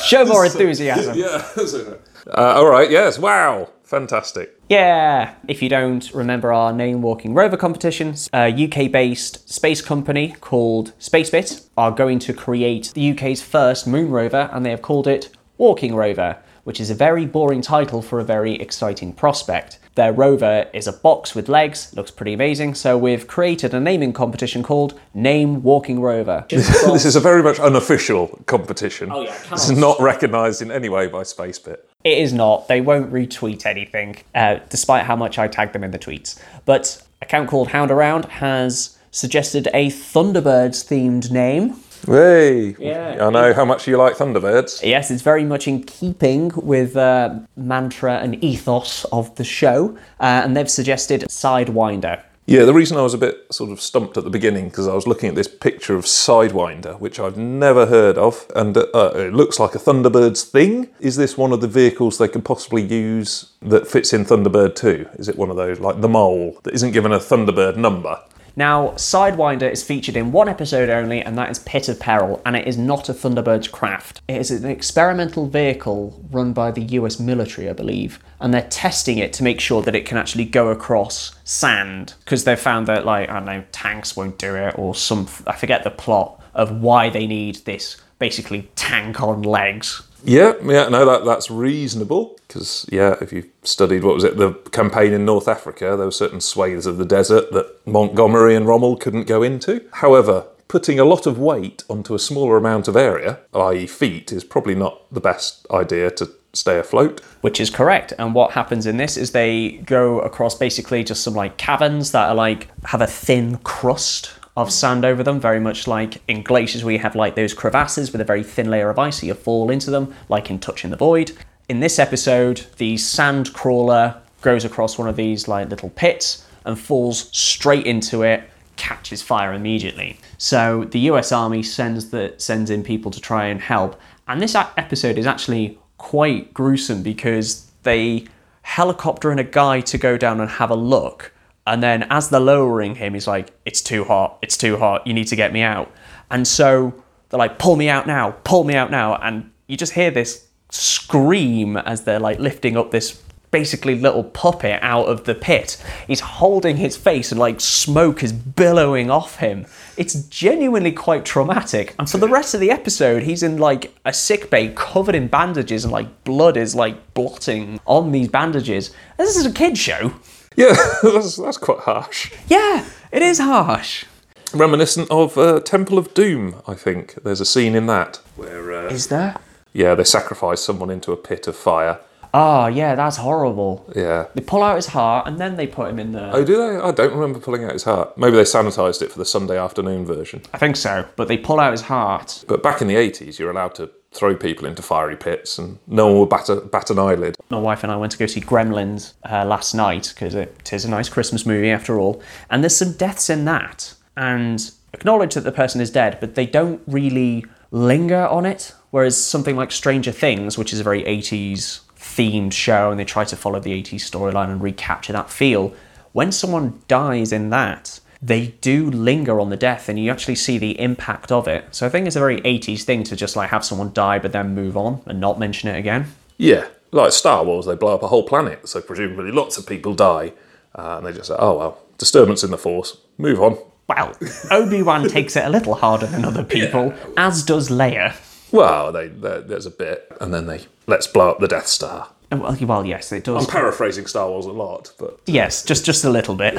Show more enthusiasm. Yeah. uh, all right. Yes. Wow. Fantastic. Yeah! If you don't remember our Name Walking Rover competition, a UK based space company called Spacebit are going to create the UK's first moon rover and they have called it Walking Rover, which is a very boring title for a very exciting prospect. Their rover is a box with legs, looks pretty amazing, so we've created a naming competition called Name Walking Rover. this is a very much unofficial competition. Oh, yeah, I This is not recognised in any way by Spacebit. It is not. They won't retweet anything, uh, despite how much I tag them in the tweets. But account called Hound Around has suggested a Thunderbirds themed name. Hey, Yeah. I know how much you like Thunderbirds. Yes, it's very much in keeping with uh, mantra and ethos of the show, uh, and they've suggested Sidewinder. Yeah, the reason I was a bit sort of stumped at the beginning because I was looking at this picture of Sidewinder, which I've never heard of, and uh, it looks like a Thunderbird's thing. Is this one of the vehicles they could possibly use that fits in Thunderbird 2? Is it one of those, like the mole, that isn't given a Thunderbird number? Now, Sidewinder is featured in one episode only, and that is Pit of Peril, and it is not a Thunderbird's craft. It is an experimental vehicle run by the US military, I believe, and they're testing it to make sure that it can actually go across sand, because they've found that, like, I don't know, tanks won't do it, or some, I forget the plot of why they need this basically tank on legs. Yeah, yeah, no, that that's reasonable because yeah, if you studied what was it, the campaign in North Africa, there were certain swathes of the desert that Montgomery and Rommel couldn't go into. However, putting a lot of weight onto a smaller amount of area, i.e., feet, is probably not the best idea to stay afloat. Which is correct. And what happens in this is they go across basically just some like caverns that are like have a thin crust of sand over them, very much like in glaciers where you have like those crevasses with a very thin layer of ice, so you fall into them, like in Touching the Void. In this episode, the sand crawler goes across one of these like little pits and falls straight into it, catches fire immediately. So the US Army sends the sends in people to try and help. And this episode is actually quite gruesome because they helicopter in a guy to go down and have a look. And then as they're lowering him, he's like, It's too hot, it's too hot, you need to get me out. And so they're like, Pull me out now, pull me out now. And you just hear this scream as they're like lifting up this basically little puppet out of the pit. He's holding his face and like smoke is billowing off him. It's genuinely quite traumatic. And for the rest of the episode, he's in like a sick bay covered in bandages and like blood is like blotting on these bandages. This is a kid show. Yeah, that's, that's quite harsh. Yeah, it is harsh. Reminiscent of uh, Temple of Doom, I think. There's a scene in that where, uh, Is there? yeah, they sacrifice someone into a pit of fire. Oh, yeah, that's horrible. Yeah. They pull out his heart and then they put him in the. Oh, do they? I don't remember pulling out his heart. Maybe they sanitised it for the Sunday afternoon version. I think so, but they pull out his heart. But back in the 80s, you're allowed to throw people into fiery pits and no one would bat, a, bat an eyelid. my wife and I went to go see Gremlins uh, last night because it is a nice Christmas movie after all. And there's some deaths in that, and acknowledge that the person is dead, but they don't really linger on it. Whereas something like Stranger Things, which is a very 80s themed show, and they try to follow the 80s storyline and recapture that feel, when someone dies in that, they do linger on the death and you actually see the impact of it. So I think it's a very 80s thing to just like have someone die but then move on and not mention it again. Yeah, like Star Wars, they blow up a whole planet, so presumably lots of people die. Uh, and they just say, oh, well, disturbance in the Force, move on. Well, Obi Wan takes it a little harder than other people, as does Leia. Well, they, there's a bit, and then they let's blow up the Death Star. Oh, Well, well, yes, it does. I'm paraphrasing Star Wars a lot, but Yes, just just a little bit.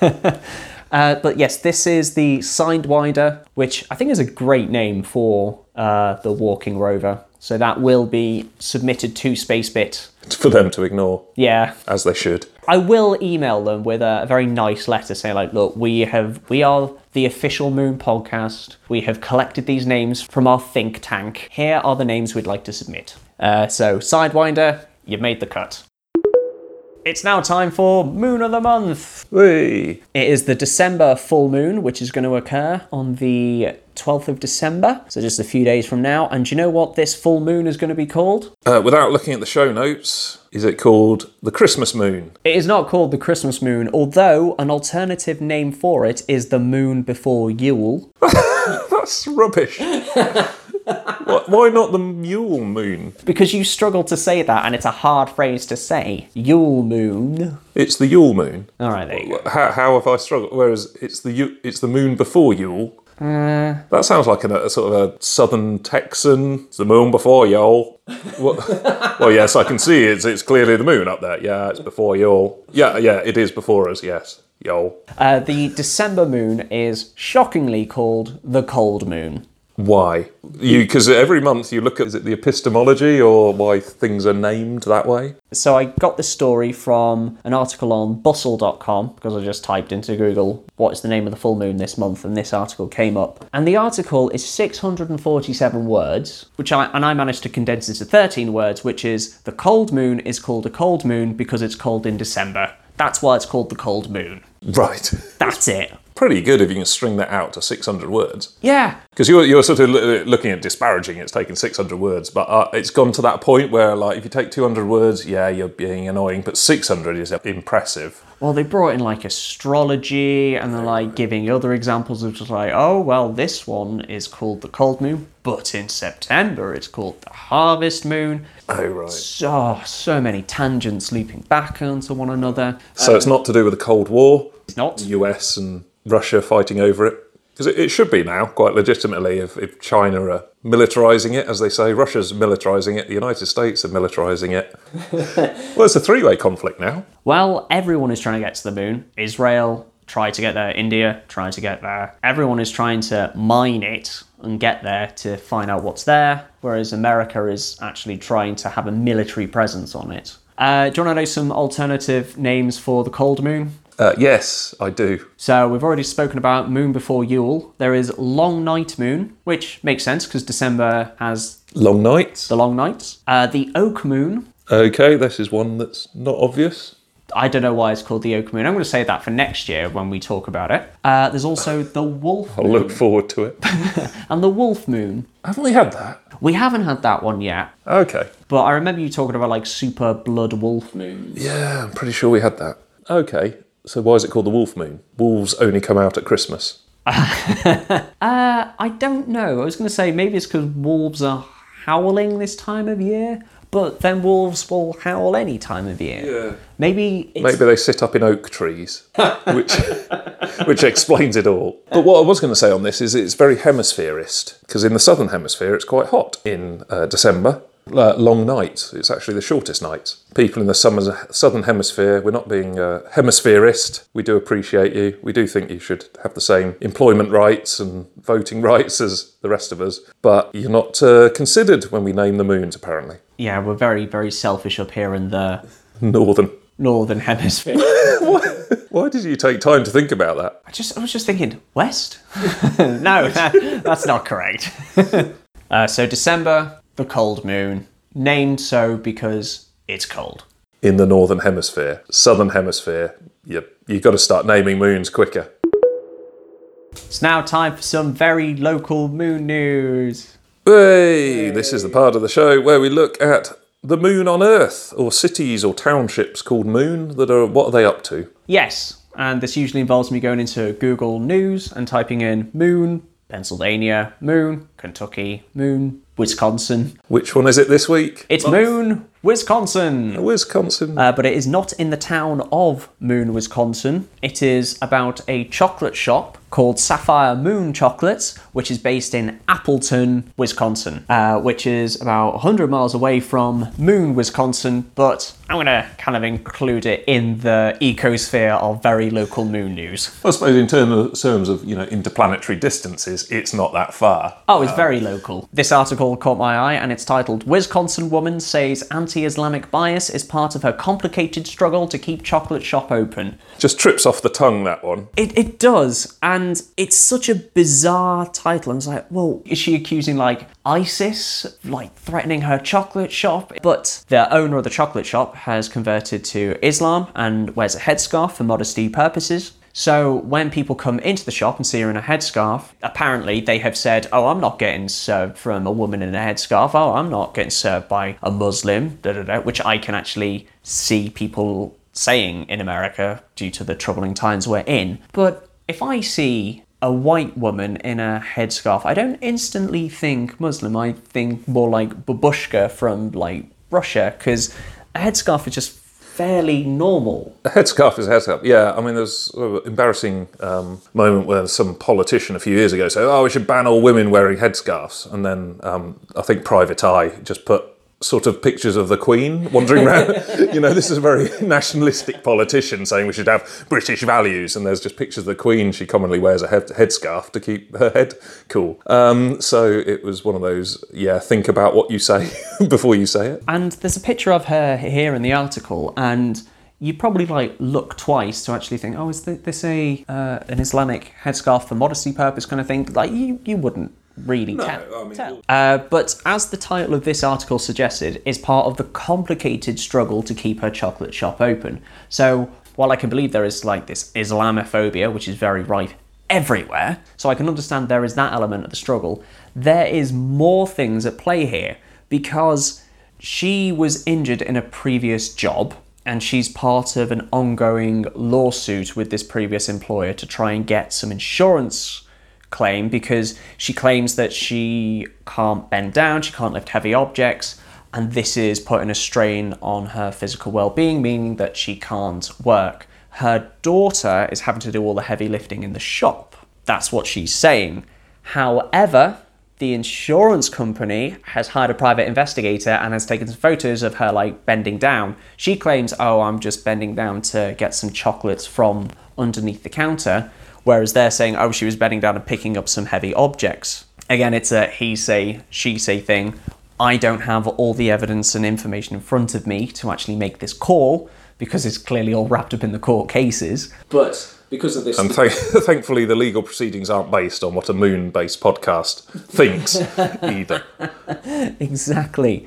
uh, but yes, this is the Sidewinder, which I think is a great name for uh, the walking rover. So that will be submitted to Spacebit. it's for them to ignore, Yeah, as they should. I will email them with a, a very nice letter saying like, look, we have we are the official Moon podcast. We have collected these names from our think tank. Here are the names we'd like to submit. Uh, so Sidewinder, you've made the cut. It's now time for Moon of the Month. Whee! It is the December full moon, which is going to occur on the 12th of December, so just a few days from now. And do you know what this full moon is going to be called? Uh, without looking at the show notes, is it called the Christmas Moon? It is not called the Christmas moon, although an alternative name for it is the moon before Yule. That's rubbish. Why- not the Mule Moon? Because you struggle to say that, and it's a hard phrase to say. Yule moon. It's the Yule Moon. All right, there you go. How, how have I struggled? Whereas it's the it's the moon before Yule. that sounds like an, a sort of a southern Texan. It's the moon before Yule. What- well, yes, I can see it's it's clearly the moon up there. Yeah, it's before Yule. Yeah, yeah, it is before us. Yes, Yule. Uh, the December moon is shockingly called the cold moon. Why? You because every month you look at is it the epistemology or why things are named that way? So I got this story from an article on bustle.com because I just typed into Google what is the name of the full moon this month and this article came up. And the article is 647 words, which I and I managed to condense it to 13 words, which is the cold moon is called a cold moon because it's cold in December. That's why it's called the cold moon. Right. That's it. Pretty good if you can string that out to 600 words. Yeah. Because you're, you're sort of looking at disparaging, it's taken 600 words, but uh, it's gone to that point where, like, if you take 200 words, yeah, you're being annoying, but 600 is impressive. Well, they brought in like astrology and they're like giving other examples of just like, oh, well, this one is called the cold moon, but in September it's called the harvest moon. Oh, right. So, so many tangents looping back onto one another. So it's not to do with the Cold War, It's not. US and Russia fighting over it? Because it, it should be now, quite legitimately, if, if China are militarising it, as they say. Russia's militarising it, the United States are militarising it. well, it's a three way conflict now. Well, everyone is trying to get to the moon. Israel tried to get there, India tried to get there. Everyone is trying to mine it and get there to find out what's there, whereas America is actually trying to have a military presence on it. Uh, do you want to know some alternative names for the cold moon? Uh, yes, I do. So we've already spoken about moon before Yule. There is long night moon, which makes sense because December has Long nights. the long nights. Uh, the oak moon. Okay, this is one that's not obvious. I don't know why it's called the oak moon. I'm going to say that for next year when we talk about it. Uh, there's also the wolf I'll moon. look forward to it. and the wolf moon. Haven't we had that? We haven't had that one yet, Okay. but I remember you talking about like super blood wolf moons. Yeah, I'm pretty sure we had that. Okay, so why is it called the Wolf Moon? Wolves only come out at Christmas. Uh, I don't know. I was going to say maybe it's because wolves are howling this time of year, but then wolves will howl any time of year. Yeah. Maybe it's Maybe they sit up in oak trees, which which explains it all. But what I was going to say on this is it's very hemispherist because in the southern hemisphere it's quite hot in uh, December. Uh, long night. It's actually the shortest night. People in the summer, southern hemisphere, we're not being uh, hemispherist. We do appreciate you. We do think you should have the same employment rights and voting rights as the rest of us. But you're not uh, considered when we name the moons, apparently. yeah, we're very very selfish up here in the Northern. northern hemisphere. Why did you take time to think about that? I just I was just thinking west. no, that- that's not correct. uh, so December, the cold moon, named so because it's cold. in the northern hemisphere. Southern hemisphere, you you got to start naming moons quicker. It's now time for some very local moon news. Hey, this is the part of the show where we look at the moon on Earth, or cities or townships called moon that are what are they up to? Yes, and this usually involves me going into Google News and typing in moon, Pennsylvania, moon, Kentucky, moon, Wisconsin. Which one is it this week? It's moon, Wisconsin. Wisconsin. Uh, but it is not in the town of Moon, Wisconsin. It is about a chocolate shop called Sapphire Moon Chocolates, which is based in Appleton, Wisconsin, uh, which is about 100 miles away from Moon, Wisconsin. But I'm going to kind of include it in the ecosphere of very local moon news. I suppose in terms of you know interplanetary distances, it's not that far. Oh, it's very local. This article caught my eye and it's titled Wisconsin Woman Says Anti Islamic Bias is Part of Her Complicated Struggle to Keep Chocolate Shop Open. Just trips off the tongue that one. It, it does, and it's such a bizarre title. And it's like, well, is she accusing like ISIS, like threatening her chocolate shop? But the owner of the chocolate shop has converted to Islam and wears a headscarf for modesty purposes. So when people come into the shop and see her in a headscarf, apparently they have said, "Oh, I'm not getting served from a woman in a headscarf. Oh, I'm not getting served by a Muslim." Da da da. Which I can actually see people saying in America due to the troubling times we're in. But if I see a white woman in a headscarf, I don't instantly think Muslim. I think more like babushka from like Russia, because a headscarf is just fairly normal. A headscarf is a headscarf. Yeah, I mean, there's an embarrassing um, moment where some politician a few years ago said, "Oh, we should ban all women wearing headscarves," and then um, I think Private Eye just put sort of pictures of the Queen wandering around. you know, this is a very nationalistic politician saying we should have British values, and there's just pictures of the Queen. She commonly wears a head, headscarf to keep her head cool. Um, so it was one of those, yeah, think about what you say before you say it. And there's a picture of her here in the article, and you probably like look twice to actually think, oh, is this a uh, an Islamic headscarf for modesty purpose kind of thing? Like you, you wouldn't really No, tell. I mean, tell. Uh, but as the title of this article suggested, is part of the complicated struggle to keep her chocolate shop open. So while I can believe there is like this Islamophobia, which is very rife everywhere, so I can understand there is that element of the struggle. There is more things at play here because she was injured in a previous job and she's part of an ongoing lawsuit with this previous employer to try and get some insurance claim because she claims that she can't bend down, she can't lift heavy objects, and this is putting a strain on her physical well being, meaning that she can't work. Her daughter is having to do all the heavy lifting in the shop. That's what she's saying. However, the insurance company has hired a private investigator and has taken some photos of her like bending down. She claims, "Oh, I'm just bending down to get some chocolates from underneath the counter," whereas they're saying, "Oh, she was bending down and picking up some heavy objects." Again, it's a he say, she say thing. I don't have all the evidence and information in front of me to actually make this call because it's clearly all wrapped up in the court cases. But because of this, And th- thankfully, the legal proceedings aren't based on what a moon based podcast thinks either. exactly.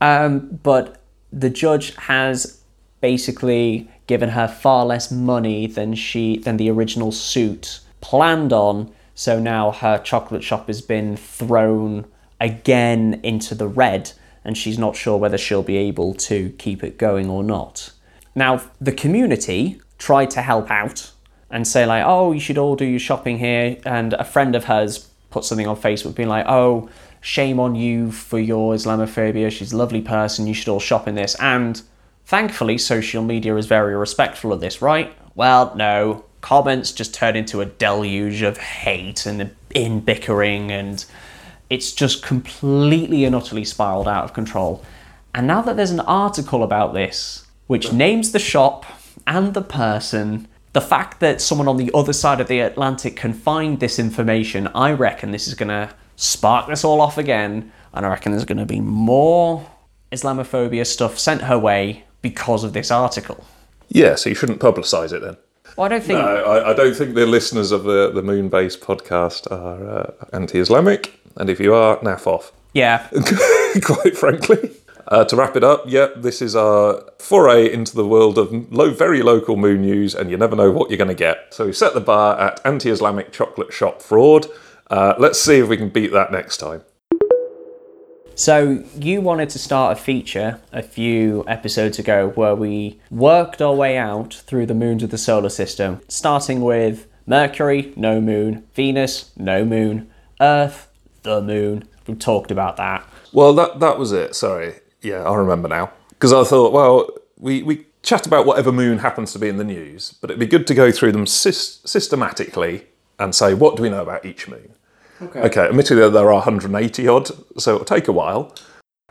Um, but the judge has basically given her far less money than she than the original suit planned on. So now her chocolate shop has been thrown again into the red, and she's not sure whether she'll be able to keep it going or not. Now the community tried to help out and say like, oh, you should all do your shopping here. And a friend of hers put something on Facebook being like, oh, shame on you for your Islamophobia. She's a lovely person. You should all shop in this. And thankfully, social media is very respectful of this, right? Well, no. Comments just turn into a deluge of hate and in bickering, and it's just completely and utterly spiraled out of control. And now that there's an article about this, which names the shop and the person, the fact that someone on the other side of the Atlantic can find this information, I reckon this is going to spark this all off again. And I reckon there's going to be more Islamophobia stuff sent her way because of this article. Yeah, so you shouldn't publicise it then. Well, I don't think. No, I, I don't think the listeners of the, the moon based podcast are uh, anti Islamic. And if you are, naff off. Yeah. quite frankly. Uh, to wrap it up, yep, this is our foray into the world of low, very local moon news, and you never know what you're going to get. So we set the bar at anti Islamic chocolate shop fraud. Uh, let's see if we can beat that next time. So you wanted to start a feature a few episodes ago where we worked our way out through the moons of the solar system, starting with Mercury, no moon, Venus, no moon, Earth, the moon. We talked about that. Well, that, that was it. Sorry. Yeah, I remember now. Because I thought, well, we, we chat about whatever moon happens to be in the news, but it'd be good to go through them sys- systematically and say, what do we know about each moon? Okay. Okay, admittedly, there are 180 odd, so it'll take a while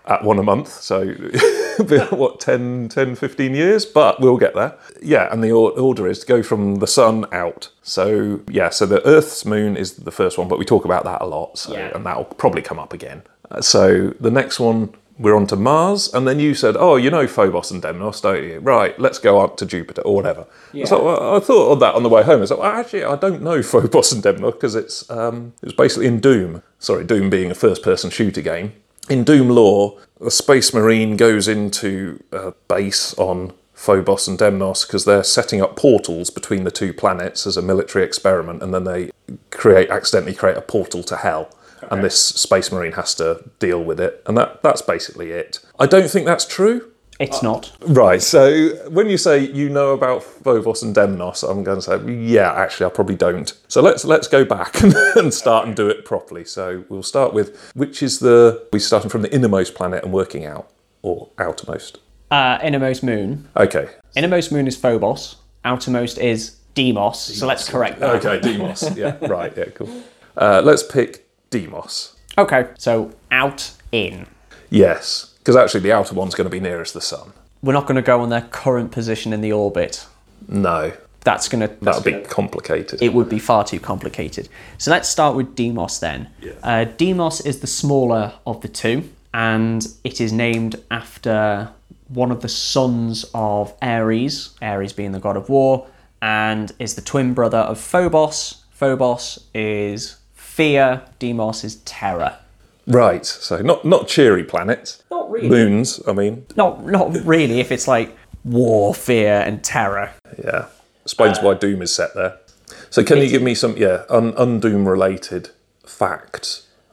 at one a month. So, what, 10, 10, 15 years? But we'll get there. Yeah, and the order is to go from the sun out. So, yeah, so the Earth's moon is the first one, but we talk about that a lot. So, Yeah. and that'll probably come up again. Uh, so, the next one, we're on to Mars. And then you said, oh, you know Phobos and Deimos, don't you? Right, let's go up to Jupiter or whatever. So, I thought of that on the way home. I thought, well, actually, I don't know Phobos and Deimos because it's, um, it was basically in Doom. Sorry, Doom being a first person shooter game. In Doom lore, a Space Marine goes into a base on Phobos and Deimos because they're setting up portals between the two planets as a military experiment, and then they create accidentally create a portal to hell. And this Space Marine has to deal with it, and that that's basically it. I don't think that's true. It's not. Right. So when you say you know about Phobos and Deimos, I'm going to say, yeah, actually, I probably don't. So let's let's go back and start and do it properly. So we'll start with which is the we starting from the innermost planet and working out or outermost. Uh, innermost moon. Okay. Innermost moon is Phobos. Outermost is Deimos. So let's correct that. Okay. Deimos. yeah. Right. Yeah. Cool. Uh, let's pick Deimos. Okay. So out in. Yes. Because actually, the outer one's going to be nearest the sun. We're not going to go on their current position in the orbit. No, That's going to that would be complicated. it would be far too complicated. So let's start with Deimos then. Uh, Deimos is the smaller of the two, and it is named after one of the sons of Ares, Ares being the god of war, and is the twin brother of Phobos. Phobos is fear, Deimos is terror. right. So not not cheery planets. Not really. Moons. I mean, Not not really if it's like war, fear, and terror. yeah. Explains why Doom is set there. So can you give me some yeah un- undoom related facts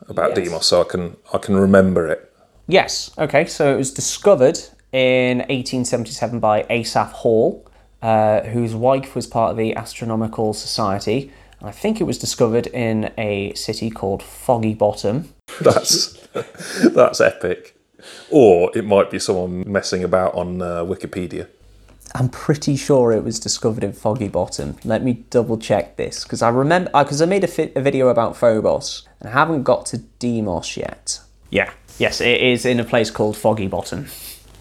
about Yes. Deimos so I can I can remember it. Yes. Okay. So it was discovered in 1877 by Asaph Hall, uh, whose wife was part of the Astronomical Society. And I think it was discovered in a city called Foggy Bottom. That's that's epic. Or it might be someone messing about on uh, Wikipedia. I'm pretty sure it was discovered in Foggy Bottom. Let me double check this because I remember because I made a, fi- a video about Phobos and I haven't got to Deimos yet. Yeah. Yes, it is in a place called Foggy Bottom.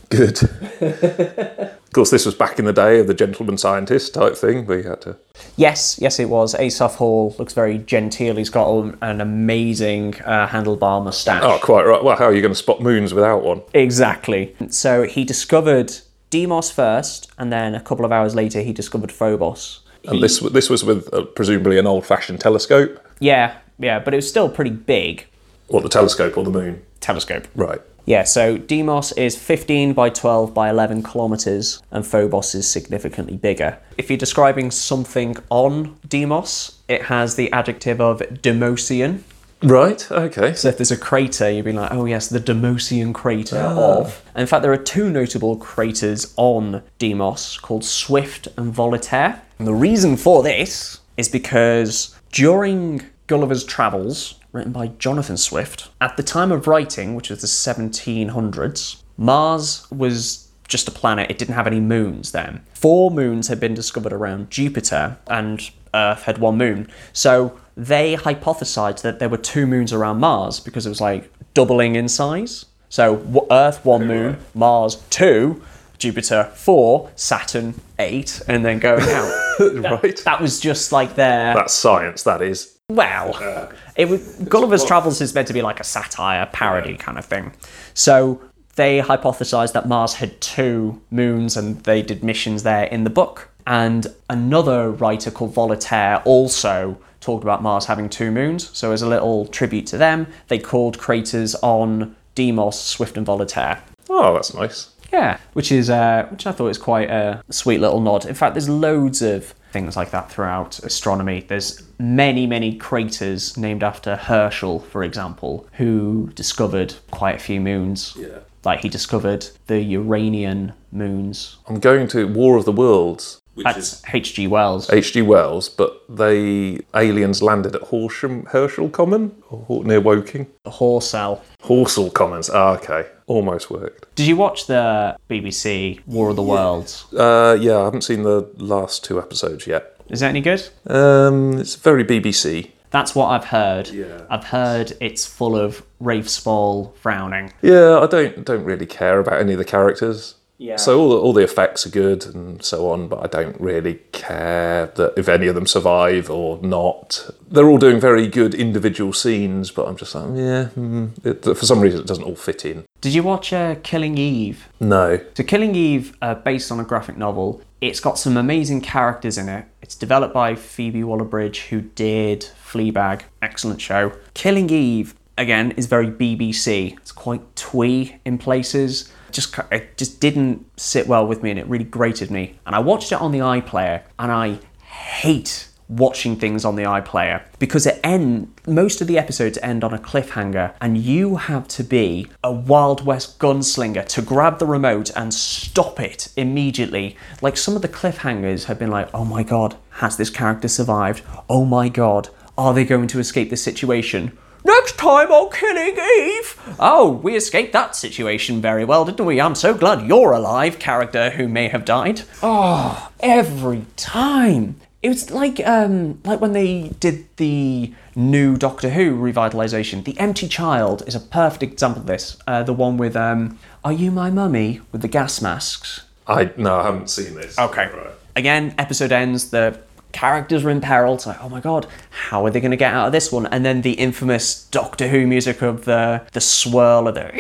Good. of course, this was back in the day of the gentleman scientist type thing. We had to. Yes, yes, it was. Asaph Hall looks very genteel. He's got an- amazing uh, handlebar mustache. Oh, quite right. Well, how are you going to spot moons without one? Exactly. So he discovered Deimos first, and then a couple of hours later, he discovered Phobos. And this this was with uh, presumably an old-fashioned telescope. Yeah, yeah, but it was still pretty big What the telescope or the moon? telescope. Right. Yeah, so Deimos is 15 by 12 by 11 kilometers, and Phobos is significantly bigger. If you're describing something on Deimos, it has the adjective of Deimosian. Right. Okay. So if there's a crater, you'd be like, oh yes, the Deimosian crater ah. of. And in fact, there are two notable craters on Deimos called Swift and Voltaire. And the reason for this is because during Gulliver's Travels, written by Jonathan Swift, at the time of writing, which was the 1700s, Mars was just a planet. It didn't have any moons then. Four moons had been discovered around Jupiter, and Earth had one moon. So they hypothesized that there were two moons around Mars because it was like doubling in size. So Earth, one moon, Mars, two, Jupiter, four, Saturn, eight, and then going out. right. that was just like their. That's science. That is. Well, it was, Gulliver's Travels is meant to be like a satire, parody kind of thing. So they hypothesized that Mars had two moons and they did missions there in the book. And another writer called Voltaire also talked about Mars having two moons. So as a little tribute to them, they called craters on Deimos, Swift, and Voltaire. Oh, that's nice. Yeah, which is uh, which I thought is quite a sweet little nod. In fact, there's loads of things like that throughout astronomy. There's many, many craters named after Herschel, for example, who discovered quite a few moons. Yeah. Like he discovered the Uranian moons. I'm going to War of the Worlds, which That's H.G. Wells. H.G. Wells, but they aliens landed at Horsham, Herschel Common or near Woking. Horsell. Horsell Commons. Ah, okay, almost worked. Did you watch the BBC War of the Worlds? Uh, yeah, I haven't seen the last two episodes yet. Is that any good? Um, it's very BBC. That's what I've heard. Yeah. I've heard it's full of Rafe Spall frowning. Yeah, I don't don't really care about any of the characters. Yeah. So all the, all the effects are good and so on, but I don't really care that if any of them survive or not. They're all doing very good individual scenes, but I'm just like, yeah, mm, it, for some reason it doesn't all fit in. Did you watch uh, Killing Eve? No. So, Killing Eve, uh, based on a graphic novel, it's got some amazing characters in it. It's developed by Phoebe Waller-Bridge, who did Fleabag, excellent show. Killing Eve, again, is very BBC. It's quite twee in places. Just it just didn't sit well with me, and it really grated me. And I watched it on the iPlayer, and I hate watching things on the iPlayer because it end most of the episodes end on a cliffhanger and you have to be a Wild West gunslinger to grab the remote and stop it immediately. Like some of the cliffhangers have been like, oh my god, has this character survived? Oh my god, are they going to escape this situation? Next time on Killing Eve! Oh, we escaped that situation very well, didn't we? I'm so glad you're alive, character who may have died. Oh, every time. It was like um, like when they did the new Doctor Who revitalization. The Empty Child is a perfect example of this. Uh, the one with um, Are You My Mummy with the gas masks. I no, I haven't seen this. Okay. Right. Again, episode ends. The characters are in peril. It's like, oh my god, how are they going to get out of this one? And then the infamous Doctor Who music of the the swirl of the,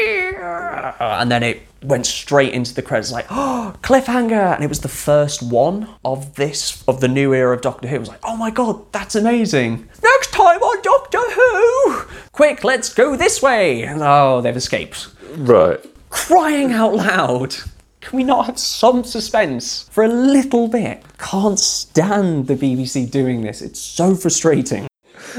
and then it went straight into the credits. Like, oh, cliffhanger! And it was the first one of this of the new era of Doctor Who. It was like, oh my god, that's amazing. Next time on Doctor Who, quick, let's go this way. And, oh, they've escaped. Right. Crying out loud. Can we not have some suspense for a little bit? Can't stand the BBC doing this. It's so frustrating.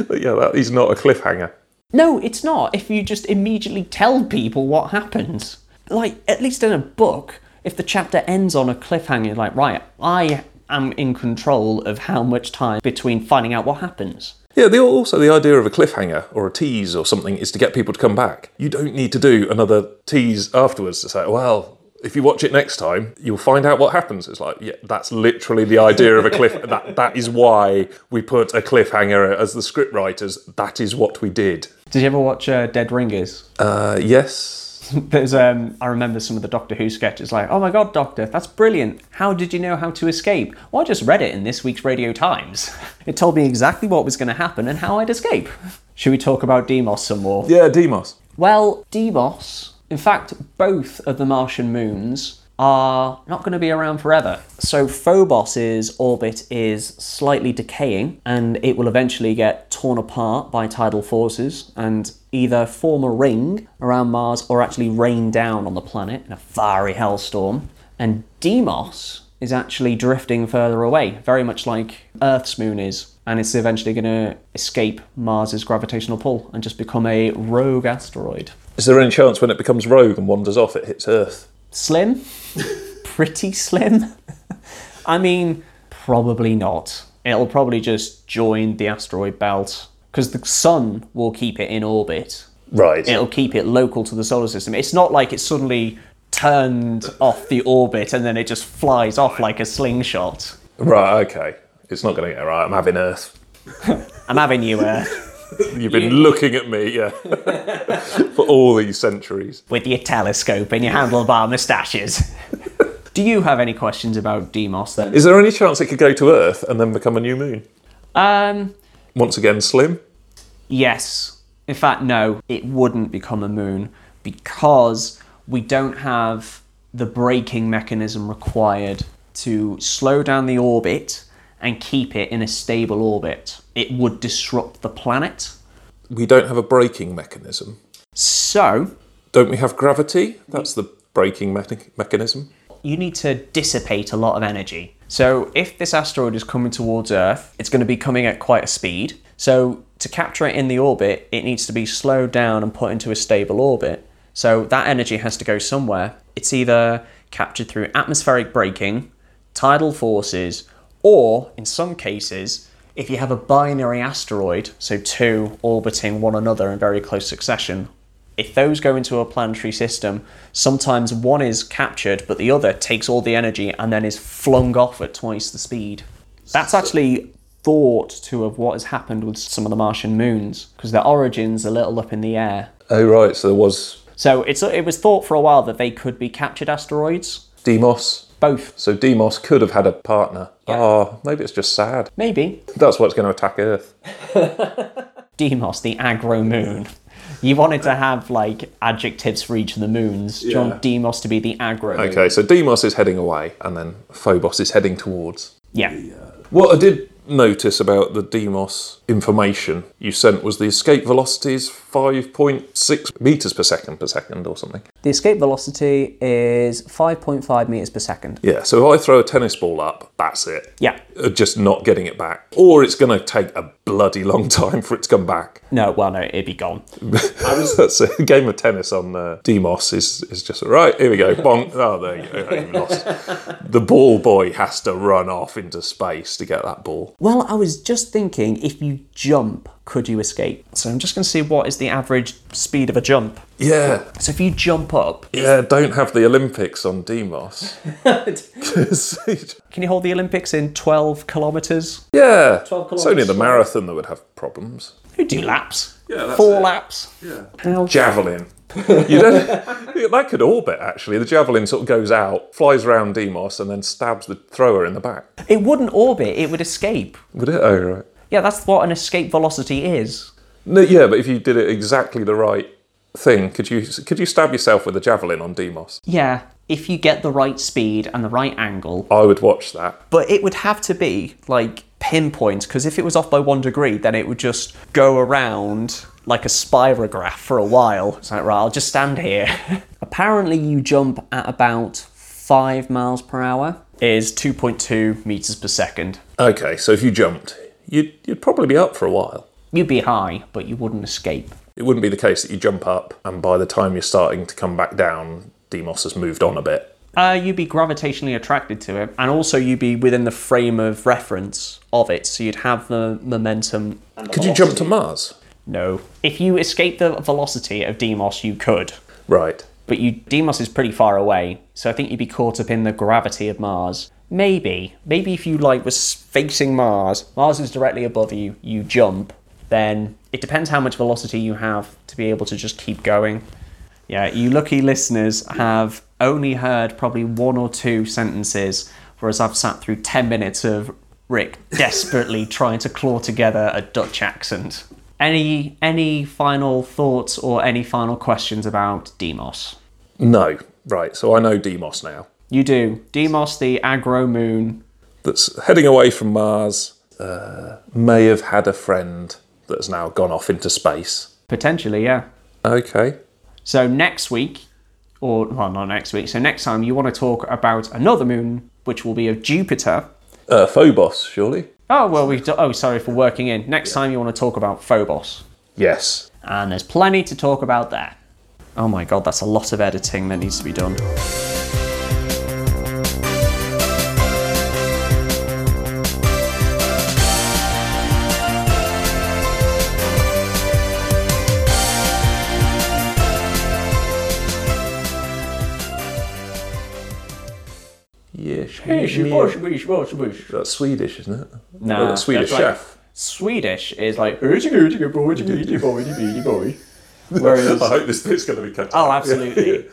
But yeah, that is not a cliffhanger. No, it's not. If you just immediately tell people what happens. Like, at least in a book, if the chapter ends on a cliffhanger, like, right, I am in control of how much time between finding out what happens. Yeah, the, also the idea of a cliffhanger or a tease or something is to get people to come back. You don't need to do another tease afterwards to say, well, if you watch it next time, you'll find out what happens. It's like, yeah, that's literally the idea of a cliff. that that is why we put a cliffhanger as the script writers. That is what we did. Did you ever watch uh, Dead Ringers? Uh, yes. There's um I remember some of the Doctor Who sketches like, "Oh my god, Doctor, that's brilliant. How did you know how to escape?" Well, I just read it in this week's Radio Times. It told me exactly what was going to happen and how I'd escape. Should we talk about Deimos some more? Yeah, Deimos. Well, Deimos, in fact, both of the Martian moons are not going to be around forever. So Phobos's orbit is slightly decaying and it will eventually get torn apart by tidal forces and either form a ring around Mars or actually rain down on the planet in a fiery hellstorm. And Deimos is actually drifting further away, very much like Earth's moon is. And it's eventually going to escape Mars's gravitational pull and just become a rogue asteroid. Is there any chance when it becomes rogue and wanders off, it hits Earth? Slim? Pretty slim? I mean, probably not. It'll probably just join the asteroid belt because the sun will keep it in orbit. Right. It'll keep it local to the solar system. It's not like it's suddenly turned off the orbit and then it just flies off like a slingshot. Right. Okay. It's not going to get right. I'm having Earth. I'm having you, Earth. You've been looking at me, yeah, for all these centuries. with your telescope and your handlebar moustaches. Do you have any questions about Deimos then? Is there any chance it could go to Earth and then become a new moon? Um, Once again, slim. yes. In fact, no, it wouldn't become a moon because we don't have the braking mechanism required to slow down the orbit and keep it in a stable orbit. It would disrupt the planet. We don't have a braking mechanism. So, Don't we have gravity? That's the braking me- mechanism. you need to dissipate a lot of energy. So, if this asteroid is coming towards Earth, it's going to be coming at quite a speed. So, to capture it in the orbit, it needs to be slowed down and put into a stable orbit. So, that energy has to go somewhere. It's either captured through atmospheric braking, tidal forces, or in some cases, if you have a binary asteroid, so two orbiting one another in very close succession, if those go into a planetary system, sometimes one is captured, but the other takes all the energy and then is flung off at twice the speed. That's actually thought to of what has happened with some of the Martian moons, because their origins are a little up in the air. Oh, right. So there was So it's it was thought for a while that they could be captured asteroids. Deimos. Both, So Deimos could have had a partner. Ah, maybe it's just sad. maybe. That's what's going to attack Earth. Deimos, the aggro moon. You wanted to have like adjectives for each of the moons. Do you want Yeah. Deimos to be the aggro moon? Okay, so Deimos is heading away, and then Phobos is heading towards. Yeah. What I did notice about the Deimos information you sent was the escape velocity is 5.6 meters per second per second or something. The escape velocity is 5.5 meters per second. Yeah, so if I throw a tennis ball up, that's it. Yeah. Uh, Just not getting it back. Or it's going to take a bloody long time for it to come back. No, well, no, it'd be gone. That's a game of tennis on uh, Deimos is, is just right. Here we go. Bonk. Oh, there you go. You lost. The ball boy has to run off into space to get that ball. Well, I was just thinking if you jump could you escape? So I'm just going to see what is the average speed of a jump. Yeah. So if you jump up, Yeah, don't have the Olympics on Deimos. can you hold the Olympics in 12 kilometres? yeah. 12 It's only the marathon that would have problems. Who do laps? Yeah, that's Four it. laps. Yeah. How Javelin. you don't, that could orbit actually. The javelin sort of goes out, flies around Deimos, and then stabs the thrower in the back. It wouldn't orbit, it would escape. Would it? Oh, right. Yeah, that's what an escape velocity is. No, yeah, but if you did it exactly the right thing, could you could you stab yourself with a javelin on Deimos? Yeah, if you get the right speed and the right angle. I would watch that. But it would have to be like pinpoint, because if it was off by one degree, then it would just go around like a spirograph for a while. It's like, right, I'll just stand here. Apparently, you jump at about five miles per hour, is 2.2 meters per second. Okay, so if you jumped, you'd you'd probably be up for a while. You'd be high, but you wouldn't escape. It wouldn't be the case that you jump up and by the time you're starting to come back down, Deimos has moved on a bit. Uh, you'd be gravitationally attracted to it, and also you'd be within the frame of reference of it, so you'd have the momentum. Could you jump to. Mars? No. If you escape the velocity of Deimos, you could. Right. But you Deimos is pretty far away, so I think you'd be caught up in the gravity of Mars. Maybe, maybe if you like was facing Mars, Mars is directly above you, you jump, then it depends how much velocity you have to be able to just keep going. Yeah, you lucky listeners have only heard probably one or two sentences, whereas I've sat through 10 minutes of Rick desperately trying to claw together a Dutch accent. Any any final thoughts or any final questions about Deimos? No. Right. So I know Deimos now. You do. Deimos, the aggro moon. That's heading away from Mars. Uh, may have had a friend that's now gone off into space. Potentially, yeah. Okay. So next week, or well, not next week, so next time you want to talk about another moon, which will be of Jupiter. Uh, Phobos, surely? Oh, well, we Oh, sorry for working in. Next time you want to talk about Phobos. Yes. And there's plenty to talk about there. Oh my god, that's a lot of editing that needs to be done. Yes. That's Swedish, isn't it? Nah, Oh, that's Swedish that's like- chef. Swedish is like whereas I hope this bit's going to be cut. Oh, out. absolutely.